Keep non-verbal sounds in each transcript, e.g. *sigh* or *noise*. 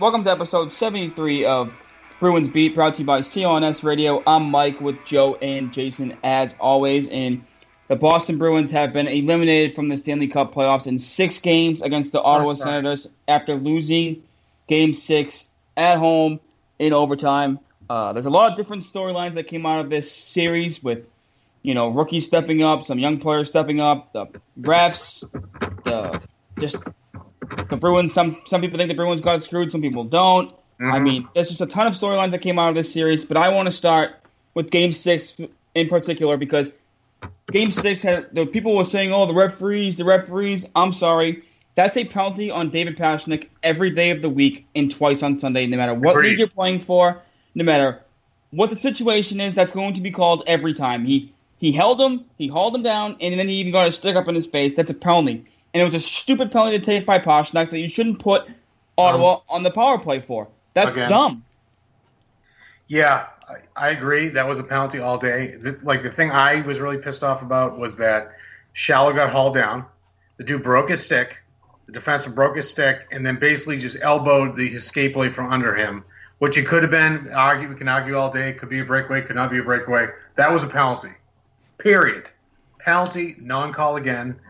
welcome to episode 73 of Bruins Beat, brought to you by CLNS Radio. I'm Mike with Joe and Jason, as always. And the Boston Bruins have been eliminated from the Stanley Cup playoffs in six games against the Ottawa Senators after losing game six at home in overtime. Uh, there's a lot of different storylines that came out of this series with, you know, rookies stepping up, some young players stepping up, the refs, the just the Bruins. Some some people think the Bruins got screwed, some people don't. Mm-hmm. I mean, there's just a ton of storylines that came out of this series, but I want to start with Game Six in particular because Game Six had the people were saying, "Oh, the referees, the referees." I'm sorry, that's a penalty on David Pastrnak every day of the week and twice on Sunday, no matter what Agreed. league you're playing for, no matter what the situation is. That's going to be called every time. He he held him, he hauled him down, and then he even got a stick up in his face. That's a penalty, and it was a stupid penalty to take by Pastrnak that you shouldn't put Ottawa um, on the power play for. That's again. dumb. Yeah, I, I, agree. That was a penalty all day. The, like the thing I was really pissed off about was that Schaller got hauled down. The dude broke his stick. The defenseman broke his stick and then basically just elbowed the escape blade from under him, which it could have been. Argue, we can argue all day. Could be a breakaway. Could not be a breakaway. That was a penalty. Period. Penalty. Non-call again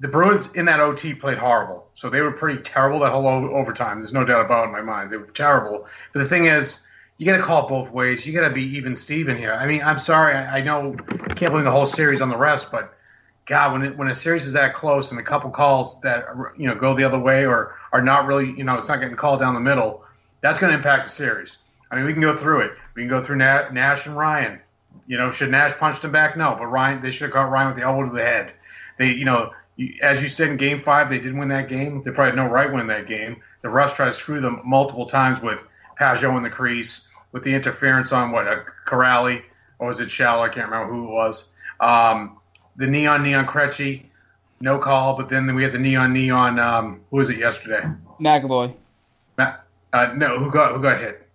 the Bruins in that OT played horrible. So they were pretty terrible that whole overtime. There's no doubt about it in my mind. They were terrible. But the thing is, you got to call both ways. You got to be even Steven here. I mean, I'm sorry. I, I know can't blame the whole series on the rest, but God, when it, when a series is that close and a couple calls that you know go the other way or are not really, you know, it's not getting called down the middle, that's going to impact the series. I mean, we can go through it. We can go through Nash and Ryan. You know, should Nash punched him back? No, but Ryan, they should have caught Ryan with the elbow to the head. They, you know, as you said in Game Five, they did win that game. They probably had no right win that game. The refs tried to screw them multiple times with Pageau in the crease, with the interference on what a Kuraly or was it Schaller? I can't remember who it was. Um, the neon neon Krejci, no call. But then we had the neon neon. Um, who was it yesterday? McAvoy. Ma- uh, no, who got who got hit?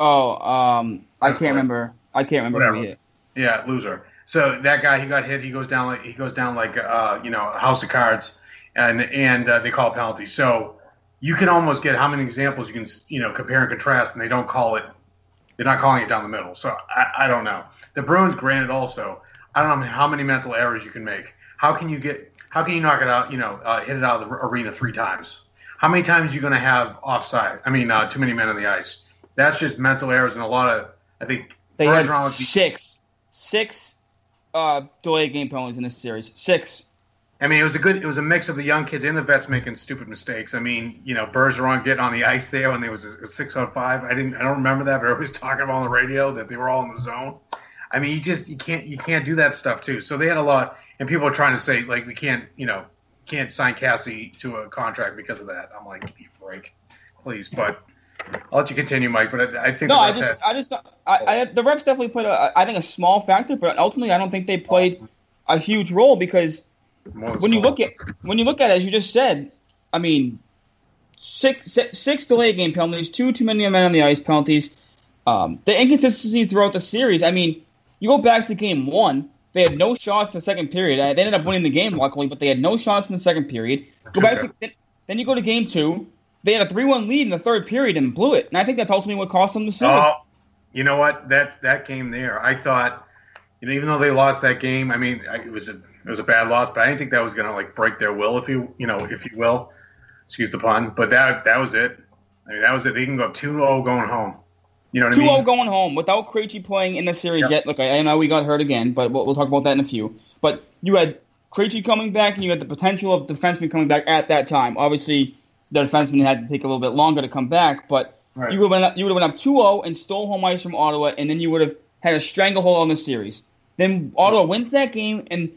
Oh, um, I can't remember. I can't remember Whatever. who hit. Yeah, loser. So that guy, he got hit. He goes down like he goes down like uh, you know a house of cards, and and uh, they call penalty. So you can almost get how many examples you can you know compare and contrast, and they don't call it. They're not calling it down the middle. So I, I don't know. The Bruins, granted, also I don't know how many mental errors you can make. How can you get? How can you knock it out? You know, uh, hit it out of the arena three times. How many times are you going to have offside? I mean, uh, too many men on the ice. That's just mental errors and a lot of. I think they had six, six uh, delayed game penalties in this series. Six. I mean, it was a good. It was a mix of the young kids and the vets making stupid mistakes. I mean, you know, Bergeron getting on the ice there when there was a six on five. I didn't. I don't remember that, but everybody's *laughs* talking about on the radio that they were all in the zone. I mean, you just you can't you can't do that stuff too. So they had a lot, and people are trying to say like we can't you know can't sign Cassie to a contract because of that. I'm like, a break, please. But I'll let you continue, Mike. But I, I think no, I just, had, I just, I, I, the refs definitely played, a, I think, a small factor, but ultimately, I don't think they played a huge role because when you look at when you look at it, as you just said, I mean, six six, six delay game penalties, two too many men on the ice penalties, um, the inconsistencies throughout the series. I mean, you go back to game one, they had no shots in the second period. They ended up winning the game, luckily, but they had no shots in the second period. Go back to then you go to game two they had a three-one lead in the third period and blew it, and I think that's ultimately what cost them the series. Oh, you know what? That that game there, I thought, you know, even though they lost that game, I mean, it was a it was a bad loss, but I didn't think that was going to like break their will, if you you know, if you will, excuse the pun. But that that was it. I mean, that was it. They can go up 2-0 going home. You know what 2-0 I mean? Oh going home without Krejci playing in the series yep. yet. Look, I, I, know we got hurt again, but we'll, we'll, talk about that in a few. But you had Krejci coming back, and you had the potential of defensemen coming back at that time. Obviously, the defenseman had to take a little bit longer to come back, but right. you would have you would have went up 2-0 and stole home ice from Ottawa, and then you would have had a stranglehold on the series. Then Ottawa wins that game, and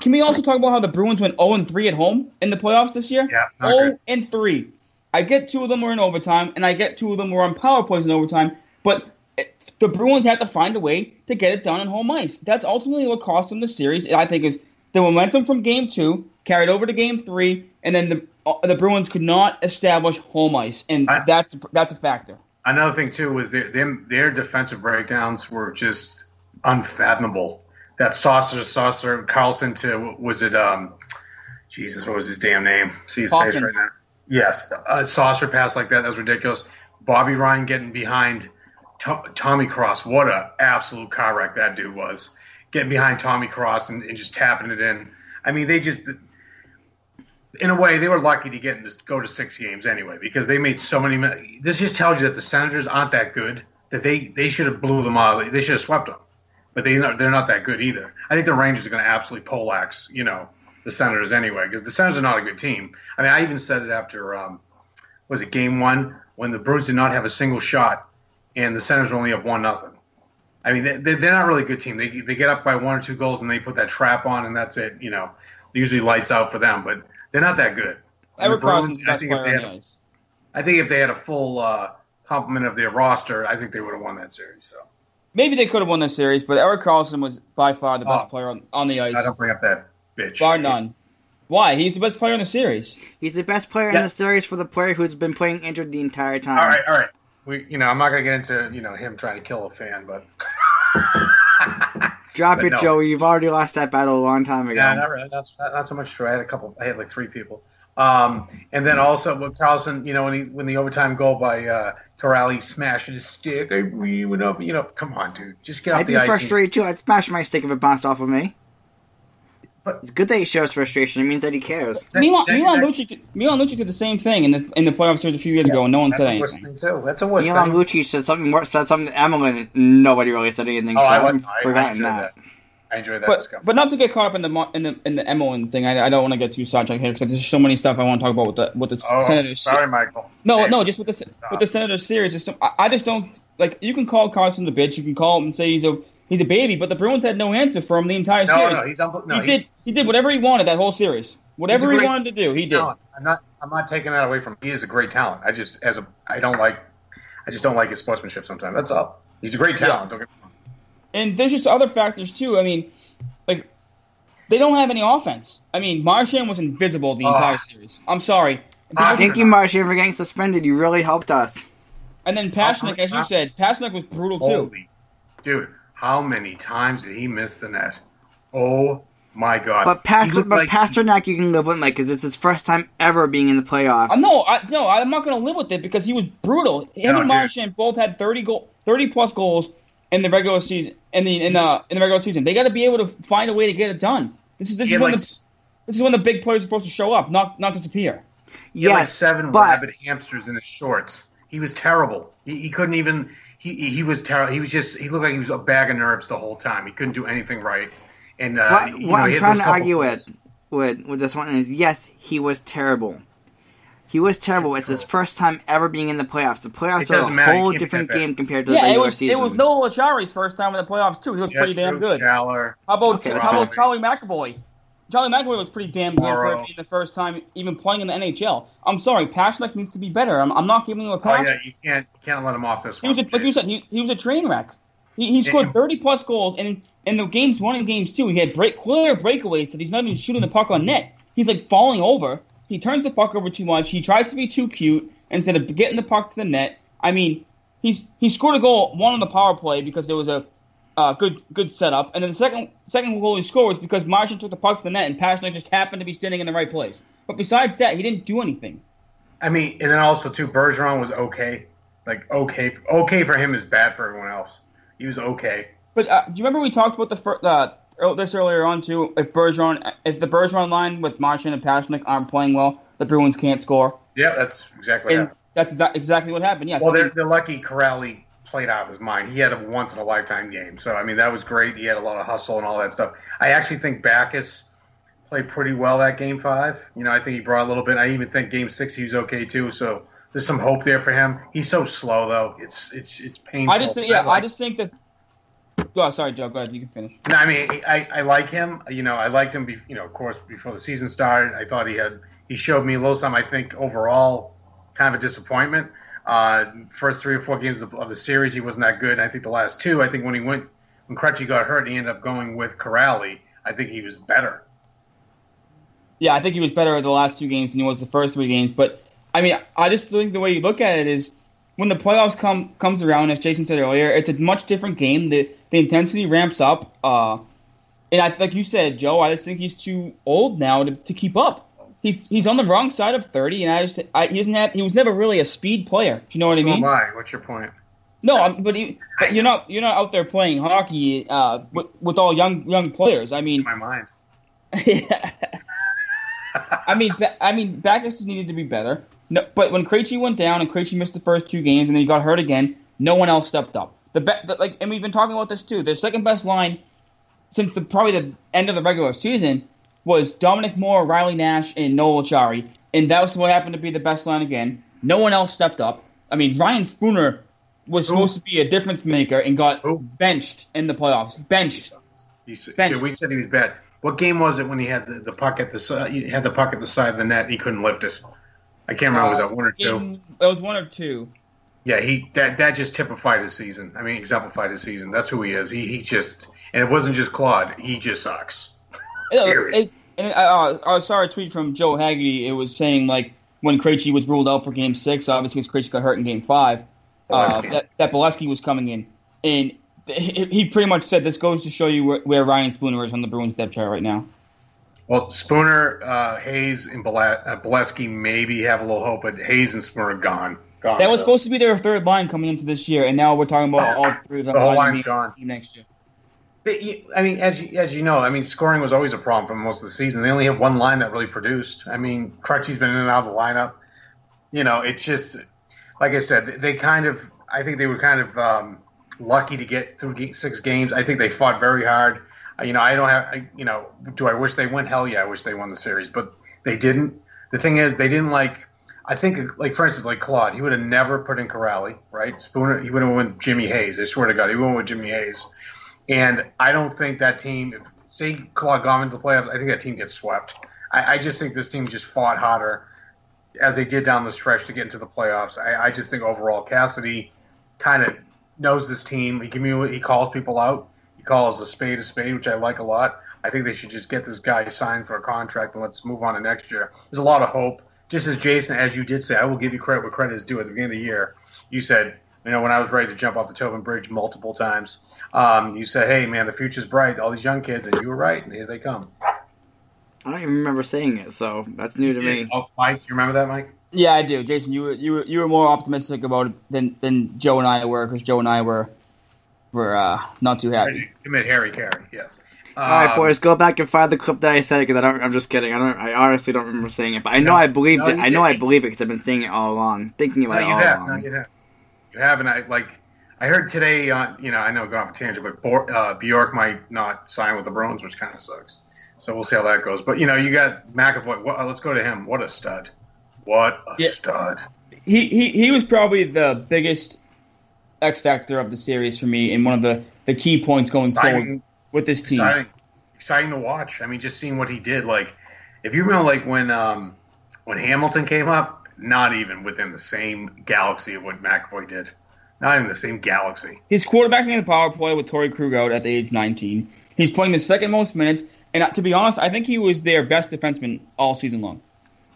can we also talk about how the Bruins went 0 3 at home in the playoffs this year? Yeah, 0 and 3. I get two of them were in overtime, and I get two of them were on power plays in overtime, but the Bruins have to find a way to get it done on home ice. That's ultimately what cost them the series. I think is the momentum from game two carried over to game three, and then the uh, the Bruins could not establish home ice, and I, that's that's a factor. Another thing too was their them, their defensive breakdowns were just unfathomable. That saucer to saucer, Karlsson to was it? um Jesus, what was his damn name? See his face right now. Yes, a saucer pass like that, that was ridiculous. Bobby Ryan getting behind to- Tommy Cross. What a absolute car wreck that dude was. Getting behind Tommy Cross and, and just tapping it in. I mean, they just, in a way, they were lucky to get to go to six games anyway because they made so many. This just tells you that the Senators aren't that good. That they they should have blew them out. They should have swept them, but they they're not that good either. I think the Rangers are going to absolutely poleaxe, you know, the Senators anyway because the Senators are not a good team. I mean, I even said it after um, was it game one when the Bruins did not have a single shot and the Senators only have one nothing. I mean, they, they're not really a good team. They, they get up by one or two goals and they put that trap on and that's it. You know, usually lights out for them, but they're not that good. Erik Karlsson's the best player on the ice. I think if they had a full uh, complement of their roster, I think they would have won that series. So maybe they could have won the series, but Erik Karlsson was by far the best Oh. player on, on the ice, I don't bring up that bitch. bar none. Why? He's the best player in the series. He's the best player Yeah. in the series for the player who's been playing injured the entire time. All right, all right. We, you know, I'm not going to get into you know him trying to kill a fan, but *laughs* Drop But it, no. Joey. You've already lost that battle a long time ago. Yeah, not really. Not, not, not so much true. I had a couple. I had like three people. Um, and then also with Karlsson, you know, when he when the overtime goal by uh, Kuraly smashing his stick, I went up. You know, come on, dude, just get off I'd the be ice. frustrated too. I'd smash my stick if it bounced off of me. But- it's good that he shows frustration. It means that he cares. That- Milan, that- Milan that's- Lucic, Milan Lucic did the same thing in the in the playoff series a few years ago, and no one That's said a worse anything. thing too. That's a worse Milan thing. Lucic said something more, said something to Emelin. Nobody really said anything. Oh, so I, I've I, I forgotten enjoy that. that. I enjoy that. But discussion. but not to get caught up in the mo- in the in the Emelin thing. I, I don't want to get too sidetracked here because there's so many stuff I want to talk about with the with the oh, Senators. sorry, Michael. No, Hey, no, just with the with the Senators series. there's some- I, I just don't like. You can call Karlsson the bitch. You can call him and say he's a he's a baby. But the Bruins had no answer for him the entire no, series. no, he's unbel- no, he he- did he did whatever he wanted that whole series. Whatever He's he wanted to do, he he's did. talent. I'm not. I'm not taking that away from. him. He is a great talent. I just as a. I don't like. I just don't like his sportsmanship sometimes. That's all. He's a great talent. Don't get me wrong. And there's just other factors too. I mean, like they don't have any offense. I mean, Marchand was invisible the Oh. entire series. I'm sorry. And, Ah. Thank you, Marchand, for getting suspended. You really helped us. and then Pastrnak, as you said, Pastrnak was brutal too. Holy, dude! How many times did he miss the net? Oh my god! But Pastor, looked but like- Pastrnak, you can live with, like, because it's his first time ever being in the playoffs. Uh, no, I, no, I'm not going to live with it because he was brutal. Him No, and dude. Marchand both had 30 goal, 30 plus goals in the regular season. In the in the in the regular season, they got to be able to find a way to get it done. This is this He is when like, the this is when the big players are supposed to show up, not not disappear. he had like yes, seven but rabid hamsters in his shorts. He was terrible. He, he couldn't even. He he he was terrible. He was just. He looked like he was a bag of nerves the whole time. He couldn't do anything right. And uh, what, you what know, I'm trying to argue with, with with this one is yes, he was terrible. He was terrible. It's his first time ever being in the playoffs. The playoffs are a matter. Whole different game compared to the Yeah, it regular was season. it was Noel Acciari's first time in the playoffs too. He looked Yeah, pretty damn good. Schaller. How about Okay, how about. Charlie McAvoy? Charlie McAvoy was pretty damn good for Morrow. it being the first time even playing in the NHL. I'm sorry, Pastrnak needs to be better. I'm, I'm not giving him a Oh pass. yeah, you can't you can't let him off this He one. was a, like you said, he, he was a train wreck. He, he scored Yeah. 30 plus goals, and in, in the games one and games two, he had break clear breakaways that he's not even shooting the puck on net. He's like falling over. He turns the puck over too much. He tries to be too cute instead of getting the puck to the net. I mean, he's he scored a goal one on the power play because there was a uh, good good setup, and then the second second goal he scored was because Marchand took the puck to the net and Pastrnak just happened to be standing in the right place. But besides that, he didn't do anything. I mean, and then also too, Bergeron was okay. Like okay, okay for him is bad for everyone else. He was okay. But uh, do you remember we talked about the fir- uh, this earlier on too? If Bergeron, if the Bergeron line with Marchand and Pastrnak aren't playing well, the Bruins can't score, Yeah, that's exactly and that's exactly what happened. Yes. Well, they're, they're lucky Kuraly played out of his mind. He had a once in a lifetime game. So, I mean, that was great. He had a lot of hustle and all that stuff. I actually think Backes played pretty well that game five. You know, I think he brought a little bit. I even think game six he was okay too. So there's some hope there for him. He's so slow though. It's it's it's painful. I just think, yeah, I like- just think that. Oh, sorry, Joe. Go ahead. You can finish. No, I mean, I, I like him. You know, I liked him. Be, you know, of course, before the season started, I thought he had he showed me a little something. I think overall, kind of a disappointment. Uh, first three or four games of, of the series, he wasn't that good. And I think the last two, I think when he went when Krejci got hurt, he ended up going with Kuraly. I think he was better. Yeah, I think he was better at the last two games than he was the first three games. But I mean, I just think the way you look at it is when the playoffs come comes around, as Jason said earlier, it's a much different game. The the intensity ramps up. Uh, and I, like you said, Joe, I just think he's too old now to, to keep up. He he's he's on the wrong side of thirty, and I just I, he doesn't have he was never really a speed player. Do you know what so I mean? Why? What's your point? No, I'm, but, he, but you're not you're not out there playing hockey uh, with, with all young young players. I mean, In my mind. yeah. *laughs* I mean, ba- I mean, Backes just needed to be better. No, but when Krejci went down and Krejci missed the first two games and then he got hurt again, no one else stepped up. The, be- the like, and we've been talking about this too. Their second best line since the probably the end of the regular season was Dominic Moore, Riley Nash, and Noel Acciari, and that was what happened to be the best line again. No one else stepped up. I mean, Ryan Spooner was supposed to be a difference maker and got Who? benched in the playoffs. Benched. He Benched. we said he was bad. What game was it when he had the, the puck at the side? He had the puck at the side of the net. and He couldn't lift it. I can't remember. was Uh, that one or two? It was one or two. Yeah, he that that just typified his season. I mean, exemplified his season. That's who he is. He he just and it wasn't just Claude. He just sucks. Period. it, and I, uh, I saw a tweet from Joe Haggerty. It was saying like when Krejci was ruled out for Game Six, obviously because Krejci got hurt in Game Five, uh, that that Beleskey was coming in, and he, pretty much said this goes to show you where, where Ryan Spooner is on the Bruins depth chart right now. Well, Spooner, uh, Hayes, and uh, Beleskey maybe have a little hope, but Hayes and Spooner are gone. Gone. That was supposed to be their third line coming into this year, and now we're talking about all three of them The whole line's gone. next year. I mean, as you, as you know, I mean, scoring was always a problem for most of the season. They only had one line that really produced. I mean, Krejci's been in and out of the lineup. You know, it's just like I said, they kind of. I think they were kind of um, lucky to get through six games. I think they fought very hard. Uh, You know, I don't have. You know, do I wish they won? Hell yeah, I wish they won the series, but they didn't. The thing is, they didn't like. I think, like for instance, like Claude, he would have never put in Kuraly, right? Spooner, he would have went Jimmy Hayes. I swear to God, he went with Jimmy Hayes. And I don't think that team, if, say Claude got into the playoffs, I think that team gets swept. I, I just think this team just fought harder as they did down the stretch to get into the playoffs. I, I just think overall Cassidy kind of knows this team. He commu- he calls people out. He calls a spade a spade, which I like a lot. I think they should just get this guy signed for a contract and let's move on to next year. There's a lot of hope. Just as Jason, as you did say, I will give you credit where credit is due. At the beginning of the year, you said, you know, when I was ready to jump off the Tobin Bridge multiple times, um, you said, "Hey, man, the future's bright. All these young kids," and you were right. And here they come. I don't even remember saying it, so that's new to me. Oh, Mike, do you remember that, Mike? Yeah, I do, Jason. You were you were you were more optimistic about it than than Joe and I were because Joe and I were were uh, not too happy. Commit Harry Carey. Yes. All right, Um, boys, go back and find the clip that I said because I don't. I'm just kidding. I don't. I honestly don't remember saying it, but I know No, I believed no, it. I know I believe it because I've been saying it all along, thinking No, about it you all have. along. No, you have. You have, and I like. I heard today. On you know, I know going off a tangent, but Bor- uh, Bjork might not sign with the Bruins, which kind of sucks. So we'll see how that goes. But you know, you got McAvoy. What, uh, let's go to him. What a stud! What a Yeah. stud! He he he was probably the biggest X factor of the series for me and one of the the key points going forward with this team. exciting, exciting to watch. I mean, just seeing what he did. Like, if you remember, like when um, when Hamilton came up, not even within the same galaxy of what McAvoy did. Not even the same galaxy. He's quarterbacking in the power play with Torrey Krug out at the age 19. He's playing the second most minutes, and to be honest, I think he was their best defenseman all season long.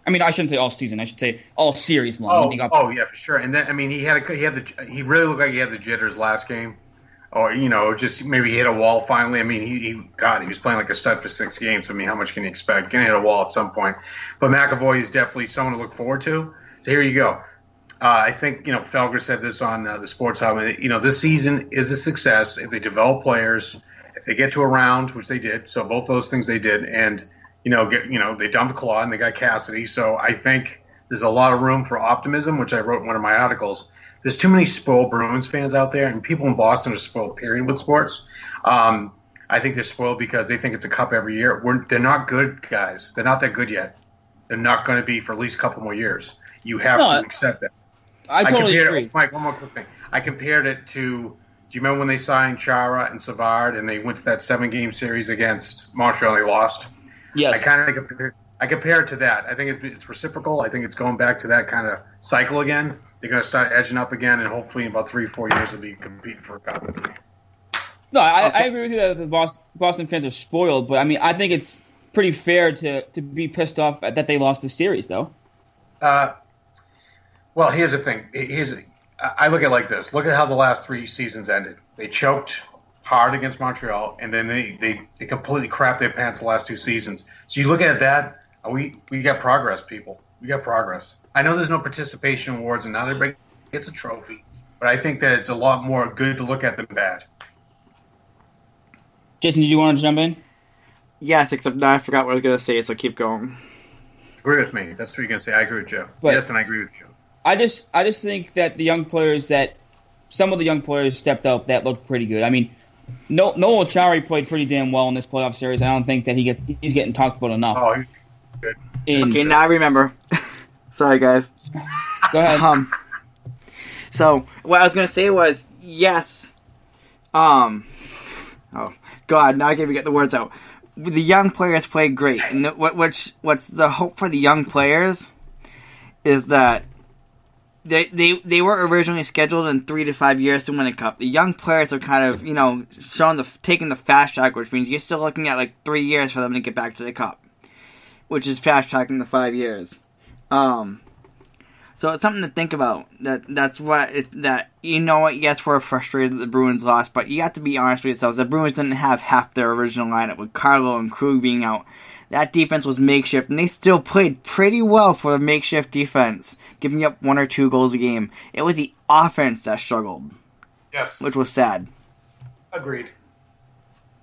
I mean, I shouldn't say all season. I should say all series long. Oh, oh yeah, for sure. And then I mean, he had a, he had the he really looked like he had the jitters last game, or you know, just maybe he hit a wall finally. I mean, he, he God, he was playing like a stud for six games. I mean, how much can you expect? Gonna hit a wall at some point. But McAvoy is definitely someone to look forward to. So here you go. Uh, I think you know Felger said this on uh, the Sports Hub. You know, this season is a success if they develop players, if they get to a round, which they did. So both those things they did, and you know, get you know, they dumped Claw and they got Cassidy. So I think there's a lot of room for optimism, which I wrote in one of my articles. There's too many spoiled Bruins fans out there, and people in Boston are spoiled. Period with sports. Um, I think they're spoiled because they think it's a cup every year. We're, they're not good guys. They're not that good yet. They're not going to be for at least a couple more years. You have No, to accept that. I totally compared agree. It, Mike, one more quick thing. I compared it to. Do you remember when they signed Chara and Savard and they went to that seven-game series against Montreal and they lost? Yes. I kind of compare. I compare it to that. I think it's, it's reciprocal. I think it's going back to that kind of cycle again. They're going to start edging up again, and hopefully in about three, four years, they'll be competing for a cup. No, I, I agree with you that the Boston, Boston fans are spoiled, but I mean, I think it's pretty fair to, to be pissed off that they lost the series, though. Uh, well, here's the thing. Here's I I look at it like this. Look at how the last three seasons ended. They choked hard against Montreal, and then they, they, they completely crapped their pants the last two seasons. So you look at that. Uh, we we got progress, people. We got progress. I know there's no participation awards, and not everybody gets a trophy, but I think that it's a lot more good to look at than bad. Jason, did you want to jump in? Yes, except now I forgot what I was going to say, so keep going. Agree with me. That's what you're going to say. I agree with Joe. But- yes, and I agree with you. I just I just think that the young players that some of the young players stepped up that looked pretty good. I mean, no, Noel Acciari played pretty damn well in this playoff series. I don't think that he gets he's getting talked about enough. Oh, he's In- Okay, now I remember. *laughs* Sorry, guys. go ahead. *laughs* Um, so what I was gonna say was yes. Um, oh God, now I can't even get the words out. The young players played great, and the, what which what's the hope for the young players is that they they they were originally scheduled in three to five years to win a cup. The young players are kind of you know showing the taking the fast track, which means you're still looking at like three years for them to get back to the cup, which is fast tracking the five years. Um, so it's something to think about. That that's what it's that you know what. Yes, we're frustrated that the Bruins lost, but you have to be honest with yourselves. The Bruins didn't have half their original lineup with Carlo and Krug being out. That defense was makeshift, and they still played pretty well for a makeshift defense, giving up one or two goals a game. It was the offense that struggled, yes, which was sad. agreed.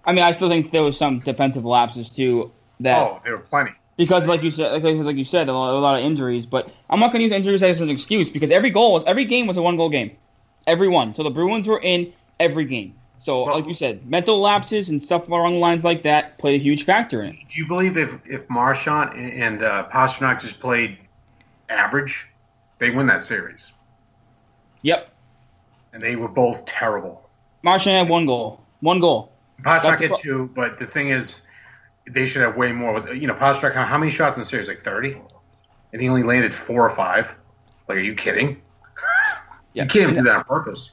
I mean, I still think there was some defensive lapses too. That Oh, there were plenty. because, like you said, because like you said, a lot, a lot of injuries. But I'm not going to use injuries as an excuse because every goal, every game was a one goal game, every one. So the Bruins were in every game. So, Well- like you said, mental lapses and stuff along the lines like that played a huge factor in it. Do you believe if if Marchand and uh, Pastrnak just played average, they win that series? Yep, And they were both terrible. Marchand had one goal, one goal. Pastrnak had two, but the thing is, they should have way more. You know, Pastrnak, how, how many shots in the series? Like thirty, and he only landed four or five. Like, are you kidding? Yeah. You can't even do that on purpose.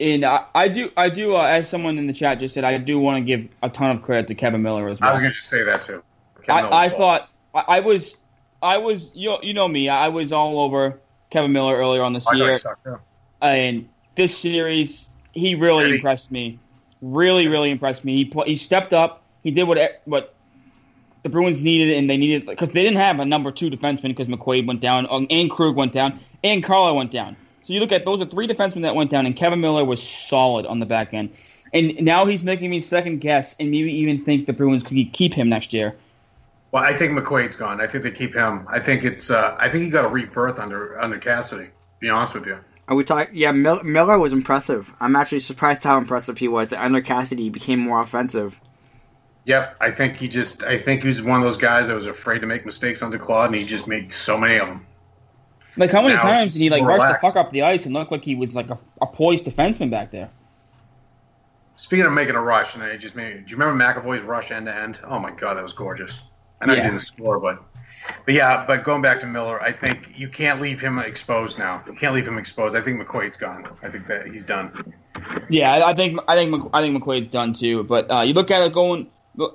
And I, I do, I do, uh, as someone in the chat just said, I do want to give a ton of credit to Kevin Miller as well. I was going to say that too. Kevin I, I thought I, I was, I was, you, you know me, I was all over Kevin Miller earlier on this I year, sucked, too. and this series he really Steady. impressed me, really, really impressed me. He pl- he stepped up, he did what what the Bruins needed, and they needed because they didn't have a number two defenseman because McQuaid went down, and Krug went down, and Carlo went down. So you look at those are three defensemen that went down, and Kevin Miller was solid on the back end. And now he's making me second guess, and maybe even think the Bruins could keep him next year. Well, I think McQuaid's gone. I think they keep him. I think it's. Uh, I think he got a rebirth under under Cassidy. To be honest with you. Are we talking? Yeah, Mil- Miller was impressive. I'm actually surprised how impressive he was. Under Cassidy, he became more offensive. Yep, I think he just. I think he was one of those guys that was afraid to make mistakes under Claude, and he just made so many of them. Like how many Now times did he like rush the puck up the ice and look like he was like a, a poised defenseman back there? Speaking of making a rush, and I just made. Do you remember McAvoy's rush end to end? Oh my god, that was gorgeous. I know Yeah. he didn't score, but. But yeah, but going back to Miller, I think you can't leave him exposed now. You can't leave him exposed. I think McQuaid's gone. I think that he's done. Yeah, I, I think I think I think McQuaid's done too. But uh, you look at it going.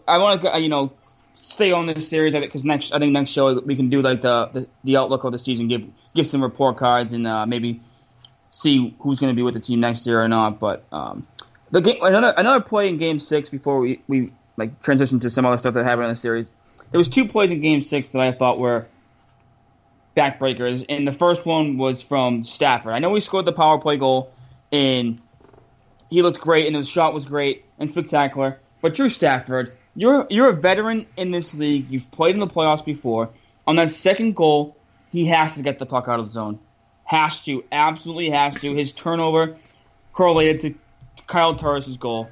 I want to you know stay on this series because next I think next show we can do like the, the, the outlook of the season, give give some report cards and uh, maybe see who's going to be with the team next year or not. But um, the game another another play in Game Six before we, we like transition to some other stuff that happened in the series. There was two plays in Game Six that I thought were backbreakers, and the first one was from Stafford. I know he scored the power play goal, and he looked great, and his shot was great and spectacular. But Drew Stafford, you're you're a veteran in this league. You've played in the playoffs before. On that second goal, he has to get the puck out of the zone. Has to, absolutely has to. His turnover correlated to Kyle Turris' goal,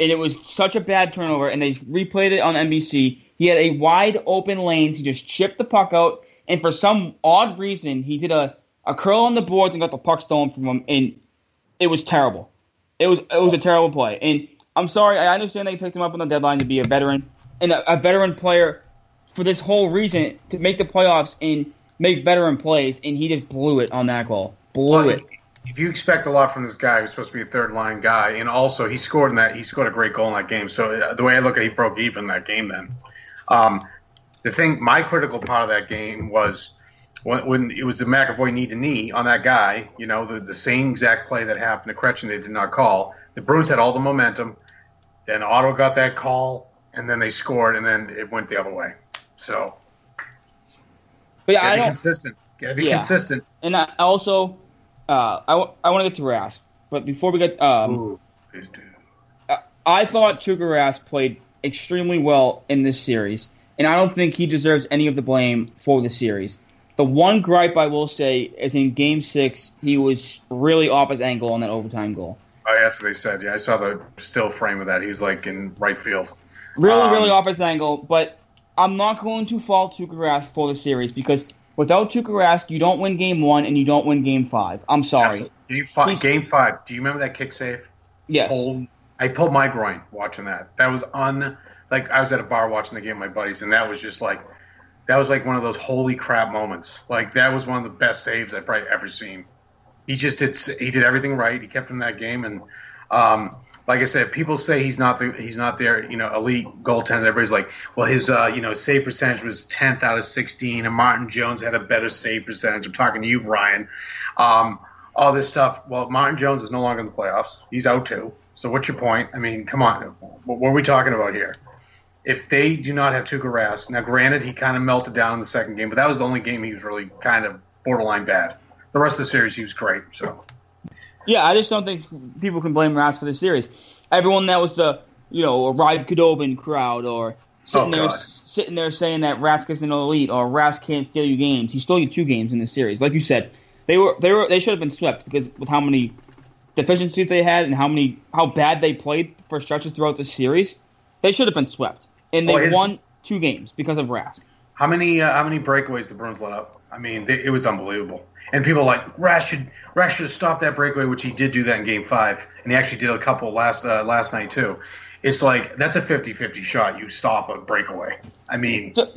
and it was such a bad turnover. And they replayed it on NBC. He had a wide open lane to just chip the puck out, and for some odd reason, he did a, a curl on the boards and got the puck stolen from him, and it was terrible. It was it was a terrible play, and I'm sorry. I understand they picked him up on the deadline to be a veteran and a, a veteran player for this whole reason to make the playoffs and make veteran plays, and he just blew it on that goal. Blew Well, it. if you expect a lot from this guy who's supposed to be a third line guy, and also he scored in that, he scored a great goal in that game. So uh, the way I look at it, he broke even that game. Then, um, the thing, my critical part of that game was when, when it was the McAvoy knee to knee on that guy. You know, the, the same exact play that happened to Kretchen, they did not call. The Bruins had all the momentum. Then Otto got that call, and then they scored, and then it went the other way. So But yeah, I be don't. consistent. Gotta be Yeah. consistent. And I also, uh, I, I want to get to Rask, but before we get, um, Ooh, do. I thought Tuukka Rask played extremely well in this series, and I don't think he deserves any of the blame for the series. The one gripe I will say is in Game Six, he was really off his angle on that overtime goal. Oh, that's what they said. Yeah, I saw the still frame of that. He was like in right field. Really, Um, really off his angle, but I'm not going to fault Tuukka Rask for the series because without Tuukka Rask, you don't win Game One and you don't win Game Five. I'm sorry. Game five, game five. Do you remember that kick save? Yes. Pulled, I pulled my groin watching that. That was un. Like I was at a bar watching the game with my buddies, and that was just like, that was like one of those holy crap moments. Like that was one of the best saves I've probably ever seen. He just did. He did everything right. He kept him in that game, and um, like I said, people say he's not the he's not their you know elite goaltender. Everybody's like, well, his uh, you know save percentage was tenth out of sixteen, and Martin Jones had a better save percentage. I'm talking to you, Brian. Um, all this stuff. Well, Martin Jones is no longer in the playoffs. He's out too. So what's your point? I mean, come on. What, what are we talking about here? If they do not have Tuukka Rask, now granted he kind of melted down in the second game, but that was the only game he was really kind of borderline bad. The rest of the series he was great. So Yeah, I just don't think people can blame Rask for the series. Everyone that was the you know a Ride Khudobin crowd or sitting Oh, there God. sitting there saying that Rask is an elite or Rask can't steal you games. He stole you two games in the series. Like you said, they were they were they should have been swept because with how many deficiencies they had and how many how bad they played for stretches throughout the series, they should have been swept. And they his- won two games because of Rask. How many uh, how many breakaways the Bruins let up? I mean, they, it was unbelievable. And people are like Rash should Rash should have stopped that breakaway, which he did do that in Game Five, and he actually did a couple last uh, last night too. It's like that's a 50-50 shot. You stop a breakaway. I mean, So,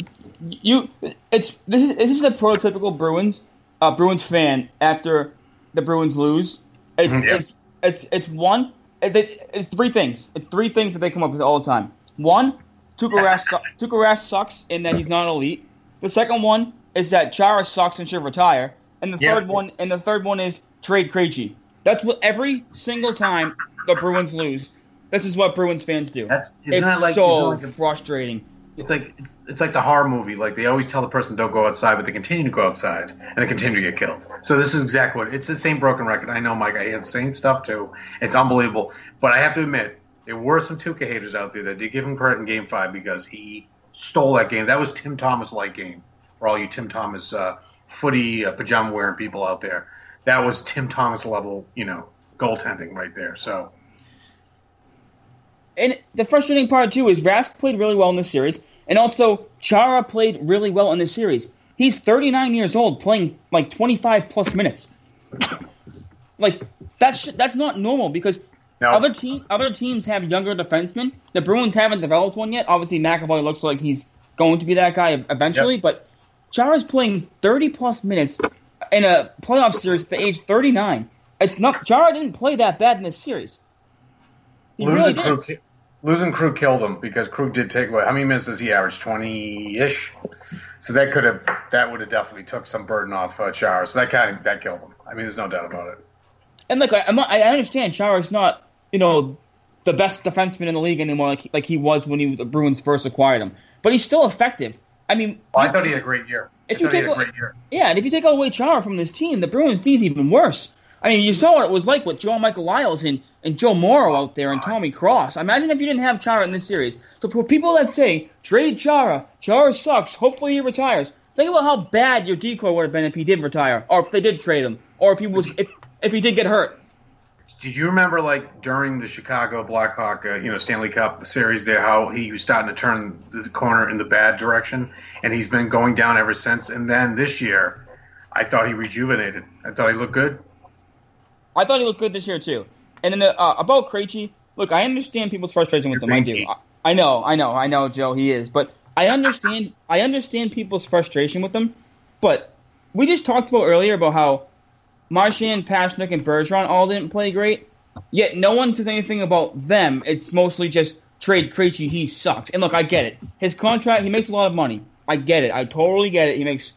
you it's this is this is a prototypical Bruins uh, Bruins fan after the Bruins lose. It's. Yeah. it's it's it's one. it- it- It's three things. It's three things that they come up with all the time. One, Tuukka Rask, Tuukka Rask sucks in that he's not elite. The second one is that Chara sucks and should retire. And the Yeah. third one, and the third one is trade Krejci. That's what every single time the Bruins lose. This is what Bruins fans do. That's- isn't it's that like- so like a- frustrating. it's like it's, it's like the horror movie. Like they always tell the person don't go outside, but they continue to go outside and they continue to get killed. So this is exactly what it's the same broken record. I know, Mike. I hear the same stuff too. It's unbelievable. But I have to admit, there were some Tuukka haters out there that did give him credit in Game Five because he stole that game. That was Tim Thomas like game for all you Tim Thomas uh, footy uh, pajama wearing people out there. That was Tim Thomas level, you know, goaltending right there. So And the frustrating part too is Rask played really well in this series, and also Chara played really well in this series. He's 39 years old, playing like 25 plus minutes. *coughs* like that's that's not normal because no, other team other teams have younger defensemen. The Bruins haven't developed one yet. Obviously, McAvoy looks like he's going to be that guy eventually, Yep. but Chara's playing 30 plus minutes in a playoff series at the age 39. It's not Chara didn't play that bad in this series. He losing really Krug, losing Krug killed him because Krug did take what? How many minutes does he average? Twenty ish. So that could have that would have definitely took some burden off uh, Chara. So that kind of that killed him. I mean, there's no doubt about it. And look, I, I understand Chara's not, you know, the best defenseman in the league anymore, like like he was when he the Bruins first acquired him. But he's still effective. I mean, Well, I thought he had a great year. If I you take had a great year. yeah, and if you take away Chara from this team, the Bruins' D's even worse. I mean, you saw what it was like with John-Michael Liles and, and Joe Morrow out there and Tommy Cross. Imagine if you didn't have Chara in this series. So for people that say trade Chara, Chara sucks, hopefully he retires. Think about how bad your decoy would have been if he did retire, or if they did trade him, or if he was if if he did get hurt. Did you remember, like during the Chicago Blackhawk, uh, you know, Stanley Cup series, there how he was starting to turn the corner in the bad direction, and he's been going down ever since. And then this year, I thought he rejuvenated. I thought he looked good. I thought he looked good this year too. And then the, uh, about Krejci, look, I understand people's frustration with him. I do. I, I know, I know, I know, Joe. He is, but I understand. I understand people's frustration with him. But we just talked about earlier about how Marchand, Pastrnak, and Bergeron all didn't play great. Yet no one says anything about them. It's mostly just trade Krejci. He sucks. And look, I get it. His contract, he makes a lot of money. I get it. I totally get it. He makes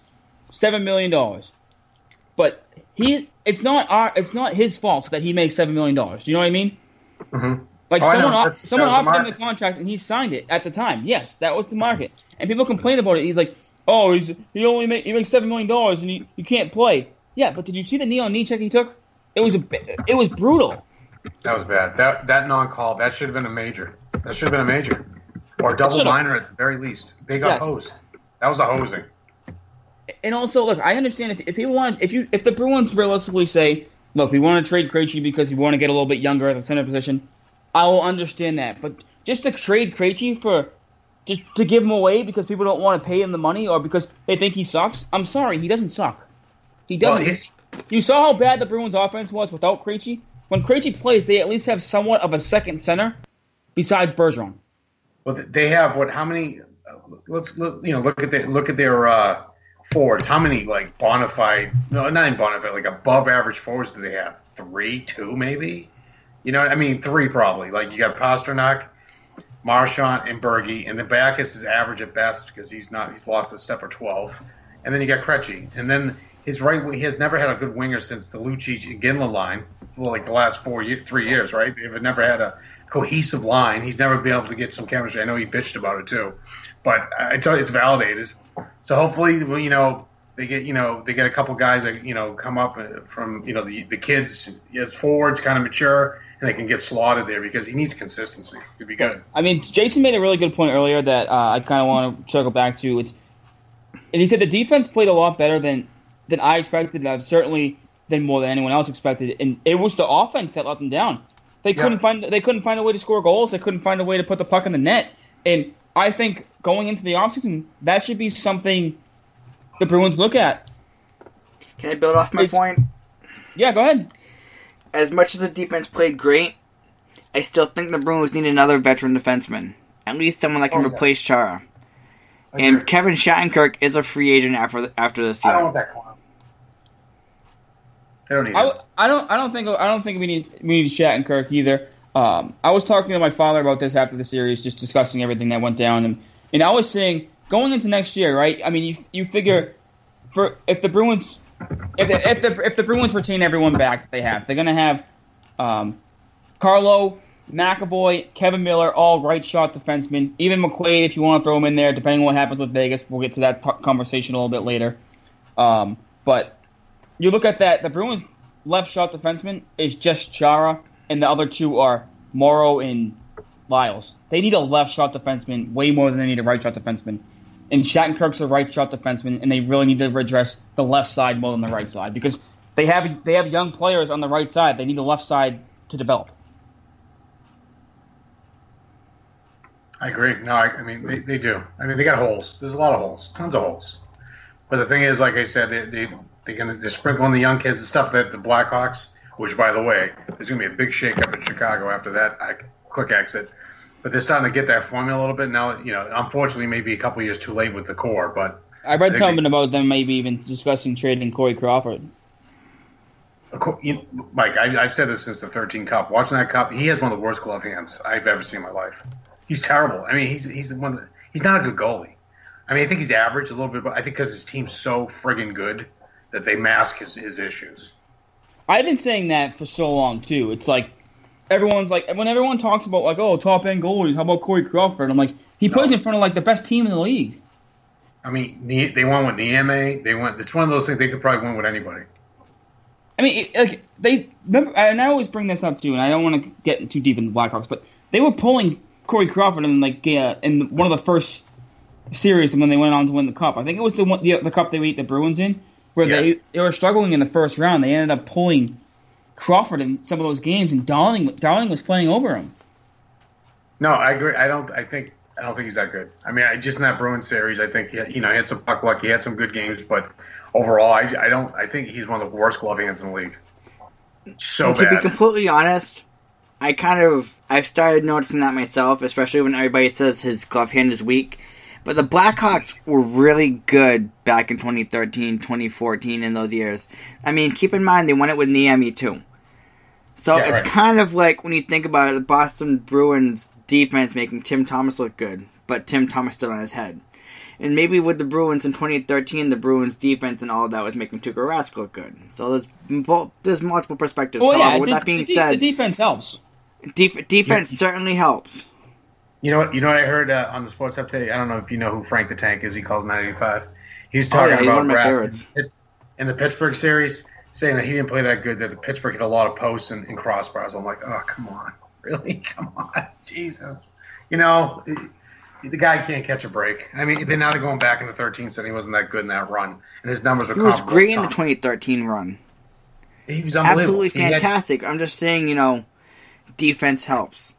seven million dollars. But he, it's not our, it's not his fault that he makes seven million dollars. Do you know what I mean? Mm-hmm. Like Oh, someone, off, someone the offered him the contract and he signed it at the time. Yes, that was the market. And people complain about it. He's like, oh, he's he only make he makes seven million dollars and he, he can't play. Yeah, but did you see the knee on knee check he took? It was a it was brutal. That was bad. That that non call that should have been a major. That should have been a major, or double minor at the very least. They got Yes. hosed. That was a hosing. And also, look, I understand if if he want if you if the Bruins realistically say, look, we want to trade Krejci because we want to get a little bit younger at the center position, I will understand that. But just to trade Krejci for just to give him away because people don't want to pay him the money or because they think he sucks, I'm sorry, he doesn't suck. He doesn't. he's- you saw how bad the Bruins offense was without Krejci. When Krejci plays, they at least have somewhat of a second center besides Bergeron. Well, they have what? How many? uh, Let's look, you know look at their look at their uh, forwards. How many like bona fide? No, not even bona fide. Like above average forwards do they have? Three, two, maybe. You know, I mean, three probably. Like you got Pastrnak, Marchand, and Berge, and then Backes is average at best because he's not. He's lost a step or twelve, and then you got Krejci, and then his right. He has never had a good winger since the Lucic Iginla line, for like the last four, year, three years, right? They've never had a cohesive line. He's never been able to get some chemistry. I know he bitched about it too, but I tell you, it's validated. So hopefully, well, you know, they get you know they get a couple guys that you know come up uh, from you know the the kids as forwards, kind of mature, and they can get slotted there because he needs consistency to be good. I mean, Jason made a really good point earlier that uh, I kind of want to circle back to. It's, and he said the defense played a lot better than than I expected, and I've certainly than more than anyone else expected. And it was the offense that let them down. They Yeah. couldn't find they couldn't find a way to score goals. They couldn't find a way to put the puck in the net. And I think going into the offseason, that should be something the Bruins look at. Can I build off my Is- point? Yeah, go ahead. As much as the defense played great, I still think the Bruins need another veteran defenseman. At least someone that can Oh, yeah. replace Chara. And. Kevin Shattenkirk is a free agent after after this I year. don't want that clown. They don't need I, him. w- I don't I don't think I don't think we need we need Shattenkirk either. Um, I was talking to my father about this after the series, just discussing everything that went down, and and I was saying going into next year, right? I mean, you you figure for if the Bruins if the, if the if the Bruins retain everyone back that they have, they're gonna have um, Carlo, McAvoy, Kevin Miller, all right shot defensemen. Even McQuaid, if you want to throw him in there, depending on what happens with Vegas, we'll get to that t- conversation a little bit later. Um, but you look at that, the Bruins' left shot defenseman is just Chara, and the other two are Morrow and Liles. They need a left shot defenseman way more than they need a right shot defenseman. And Shattenkirk's a right shot defenseman, and they really need to address the left side more than the right side because they have they have young players on the right side. They need the left side to develop. I agree. No, I, I mean they, they do. I mean they got holes. There's a lot of holes, tons of holes. But the thing is, like I said, they they they're gonna they sprinkle on the young kids and stuff that the Blackhawks. Which, by the way, there's gonna be a big shakeup in Chicago after that quick exit. But they're starting to get that formula a little bit now. You know, unfortunately, maybe a couple years too late with the core, but I read They- something about them maybe even discussing trading Corey Crawford. you Mike, I, I've said this since the 13 Cup. Watching that Cup, he has one of the worst glove hands I've ever seen in my life. He's terrible. I mean, he's he's one. Of the, he's not a good goalie. I mean, I think he's average a little bit, but I think because his team's so friggin' good that they mask his, his issues. I've been saying that for so long too. It's like everyone's like when everyone talks about like oh top end goalies, how about Corey Crawford? I'm like he plays in front of like the best team in the league. I mean, they won with Niemi. They went. It's one of those things they could probably win with anybody. I mean, it, like they remember, and I always bring this up too, and I don't want to get too deep into the Blackhawks, but they were pulling Corey Crawford in like uh, in one of the first series and when they went on to win the cup. I think it was the one the, the cup they beat the Bruins in, where Yeah. they they were struggling in the first round. They ended up pulling Crawford in some of those games, and Darling Darling was playing over him. No, I agree. I don't. I think. I don't think he's that good. I mean, I, just in that Bruins series, I think he, you know, he had some puck luck. He had some good games, but overall, I, I don't. I think he's one of the worst glove hands in the league. So And to be completely honest, I kind of I've started noticing that myself, especially when everybody says his glove hand is weak. But the Blackhawks were really good back in 2013, 2014, in those years. I mean, keep in mind they won it with Niemi too. So Yeah, it's right. kind of like when you think about it, the Boston Bruins defense making Tim Thomas look good, but Tim Thomas still on his head. And maybe with the Bruins in 2013, the Bruins defense and all of that was making Tuukka Rask look good. So there's there's multiple perspectives. Well, However, yeah, with the, that being the, said, the defense helps. Def- defense certainly helps. You know what? You know what I heard uh, on the Sports Hub today. I don't know if you know who Frank the Tank is. He calls 985. He's talking yeah, about one of my Rask in- the Pittsburgh series, saying that he didn't play that good. That the Pittsburgh hit a lot of posts and, and crossbars. I'm like, oh come on, *laughs* really? Come on, Jesus. You know, the guy can't catch a break. I mean, then now they're going back in the 13th, and he wasn't that good in that run, and his numbers were. He was great in the 2013 run. He was. Absolutely He had- fantastic. I'm just saying, you know, defense helps.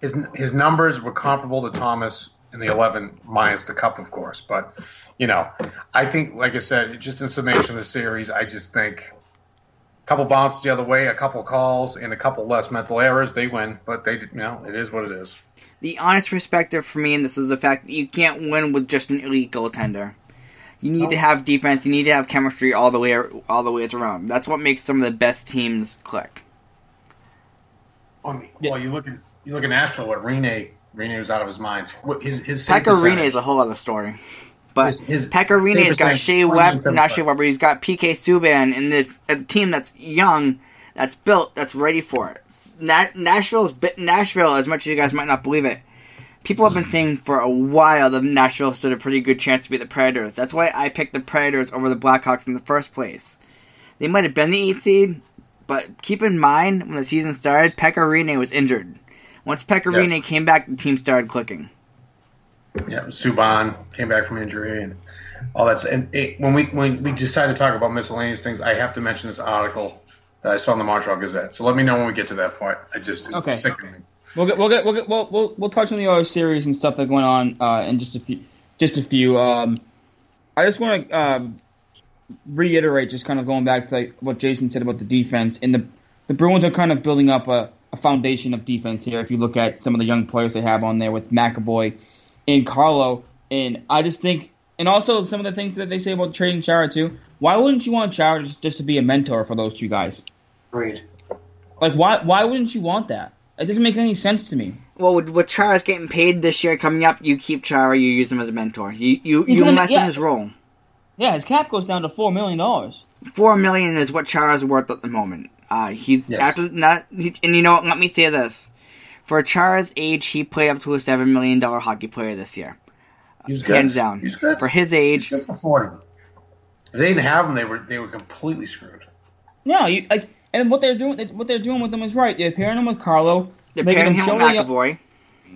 His his numbers were comparable to Thomas in the 11 minus the cup, of course. But you know, I think, like I said, just in summation of the series, I just think a couple bounces the other way, a couple calls, and a couple less mental errors, they win. But they, you know, it is what it is. The honest perspective for me and this is the fact that you can't win with just an elite goaltender. You need to have defense. You need to have chemistry all the way all the way around. That's what makes some of the best teams click. I mean, well, you look at you look at Nashville. What Rinne Rinne was out of his mind. What his his Pekka Rinne is a whole other story. But His- his save has got Shea Web, 29.75. not Shea Weber. He's got PK Subban, and the, a team that's young, that's built, that's ready for it. Na- Nashville's Nashville, as much as you guys might not believe it, people have been saying for a while that Nashville stood a pretty good chance to beat the Predators. That's why I picked the Predators over the Blackhawks in the first place. They might have been the eighth seed, but keep in mind when the season started, Pekka Rinne was injured. Once Pekka Yes. Came back, the team started clicking. Yeah, Subban came back from injury and all that. And it, when we when we decided to talk about miscellaneous things, I have to mention this article that I saw in the Montreal Gazette. So let me know when we get to that point. I just Okay. it's sickening. We'll get, we'll get, we'll get, we'll, we'll, we'll touch on the other series and stuff that went on uh, in just a few, just a few. Um, I just want to um, reiterate, just kind of going back to like, what Jason said about the defense. And the the Bruins are kind of building up a, a foundation of defense here. If you look at some of the young players they have on there with McAvoy and Carlo, and I just think, and also some of the things that they say about trading Chara too. Why wouldn't you want Chara just, just to be a mentor for those two guys? Agreed. Like, why why wouldn't you want that? It doesn't make any sense to me. Well, with, with Chara's getting paid this year coming up, you keep Chara, you use him as a mentor. You you, He's you gonna- lessen yeah. his role. Yeah, his cap goes down to four million dollars. Four million is what Chara's worth at the moment. Uh, he's Yes. after not, he, and you know what? Let me say this: for Chara's age, he played up to a seven million dollar hockey player this year, He was good. hands down. He was good. For his He's age, good for forty. If they didn't have him, they were they were completely screwed. No, you like, and what they're doing, what they're doing with them is right. They're pairing them with Carlo, they're making pairing them him with show the young- McAvoy.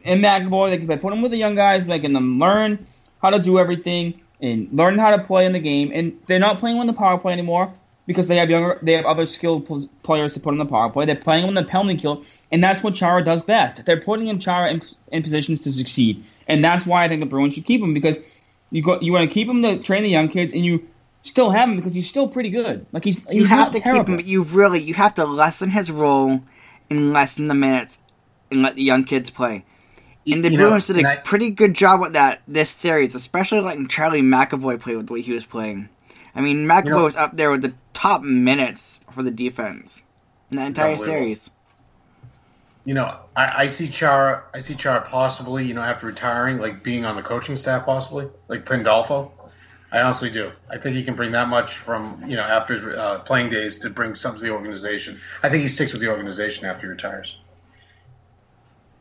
and McAvoy. They they put them with the young guys, making them learn how to do everything and learn how to play in the game. And they're not playing on the power play anymore because they have younger, they have other skilled pl- players to put on the power play. They're playing on the penalty kill, and that's what Chara does best. They're putting him Chara in, in positions to succeed, and that's why I think the Bruins should keep him because you go, you want to keep him to train the young kids, and you still have him because he's still pretty good. Like he's You have to terrible. keep him. but You really you have to lessen his role and lessen the minutes and let the young kids play. And the You know, Bruins did and a I- pretty good job with that this series, especially letting Charlie McAvoy play with the way he was playing. I mean, McAvoy You know- was up there with the top minutes for the defense in that entire series. You know, I, I see Chara. I see Chara possibly, you know, after retiring, like being on the coaching staff, possibly like Pandolfo. I honestly do. I think he can bring that much from you know after his uh, playing days to bring something to the organization. I think he sticks with the organization after he retires.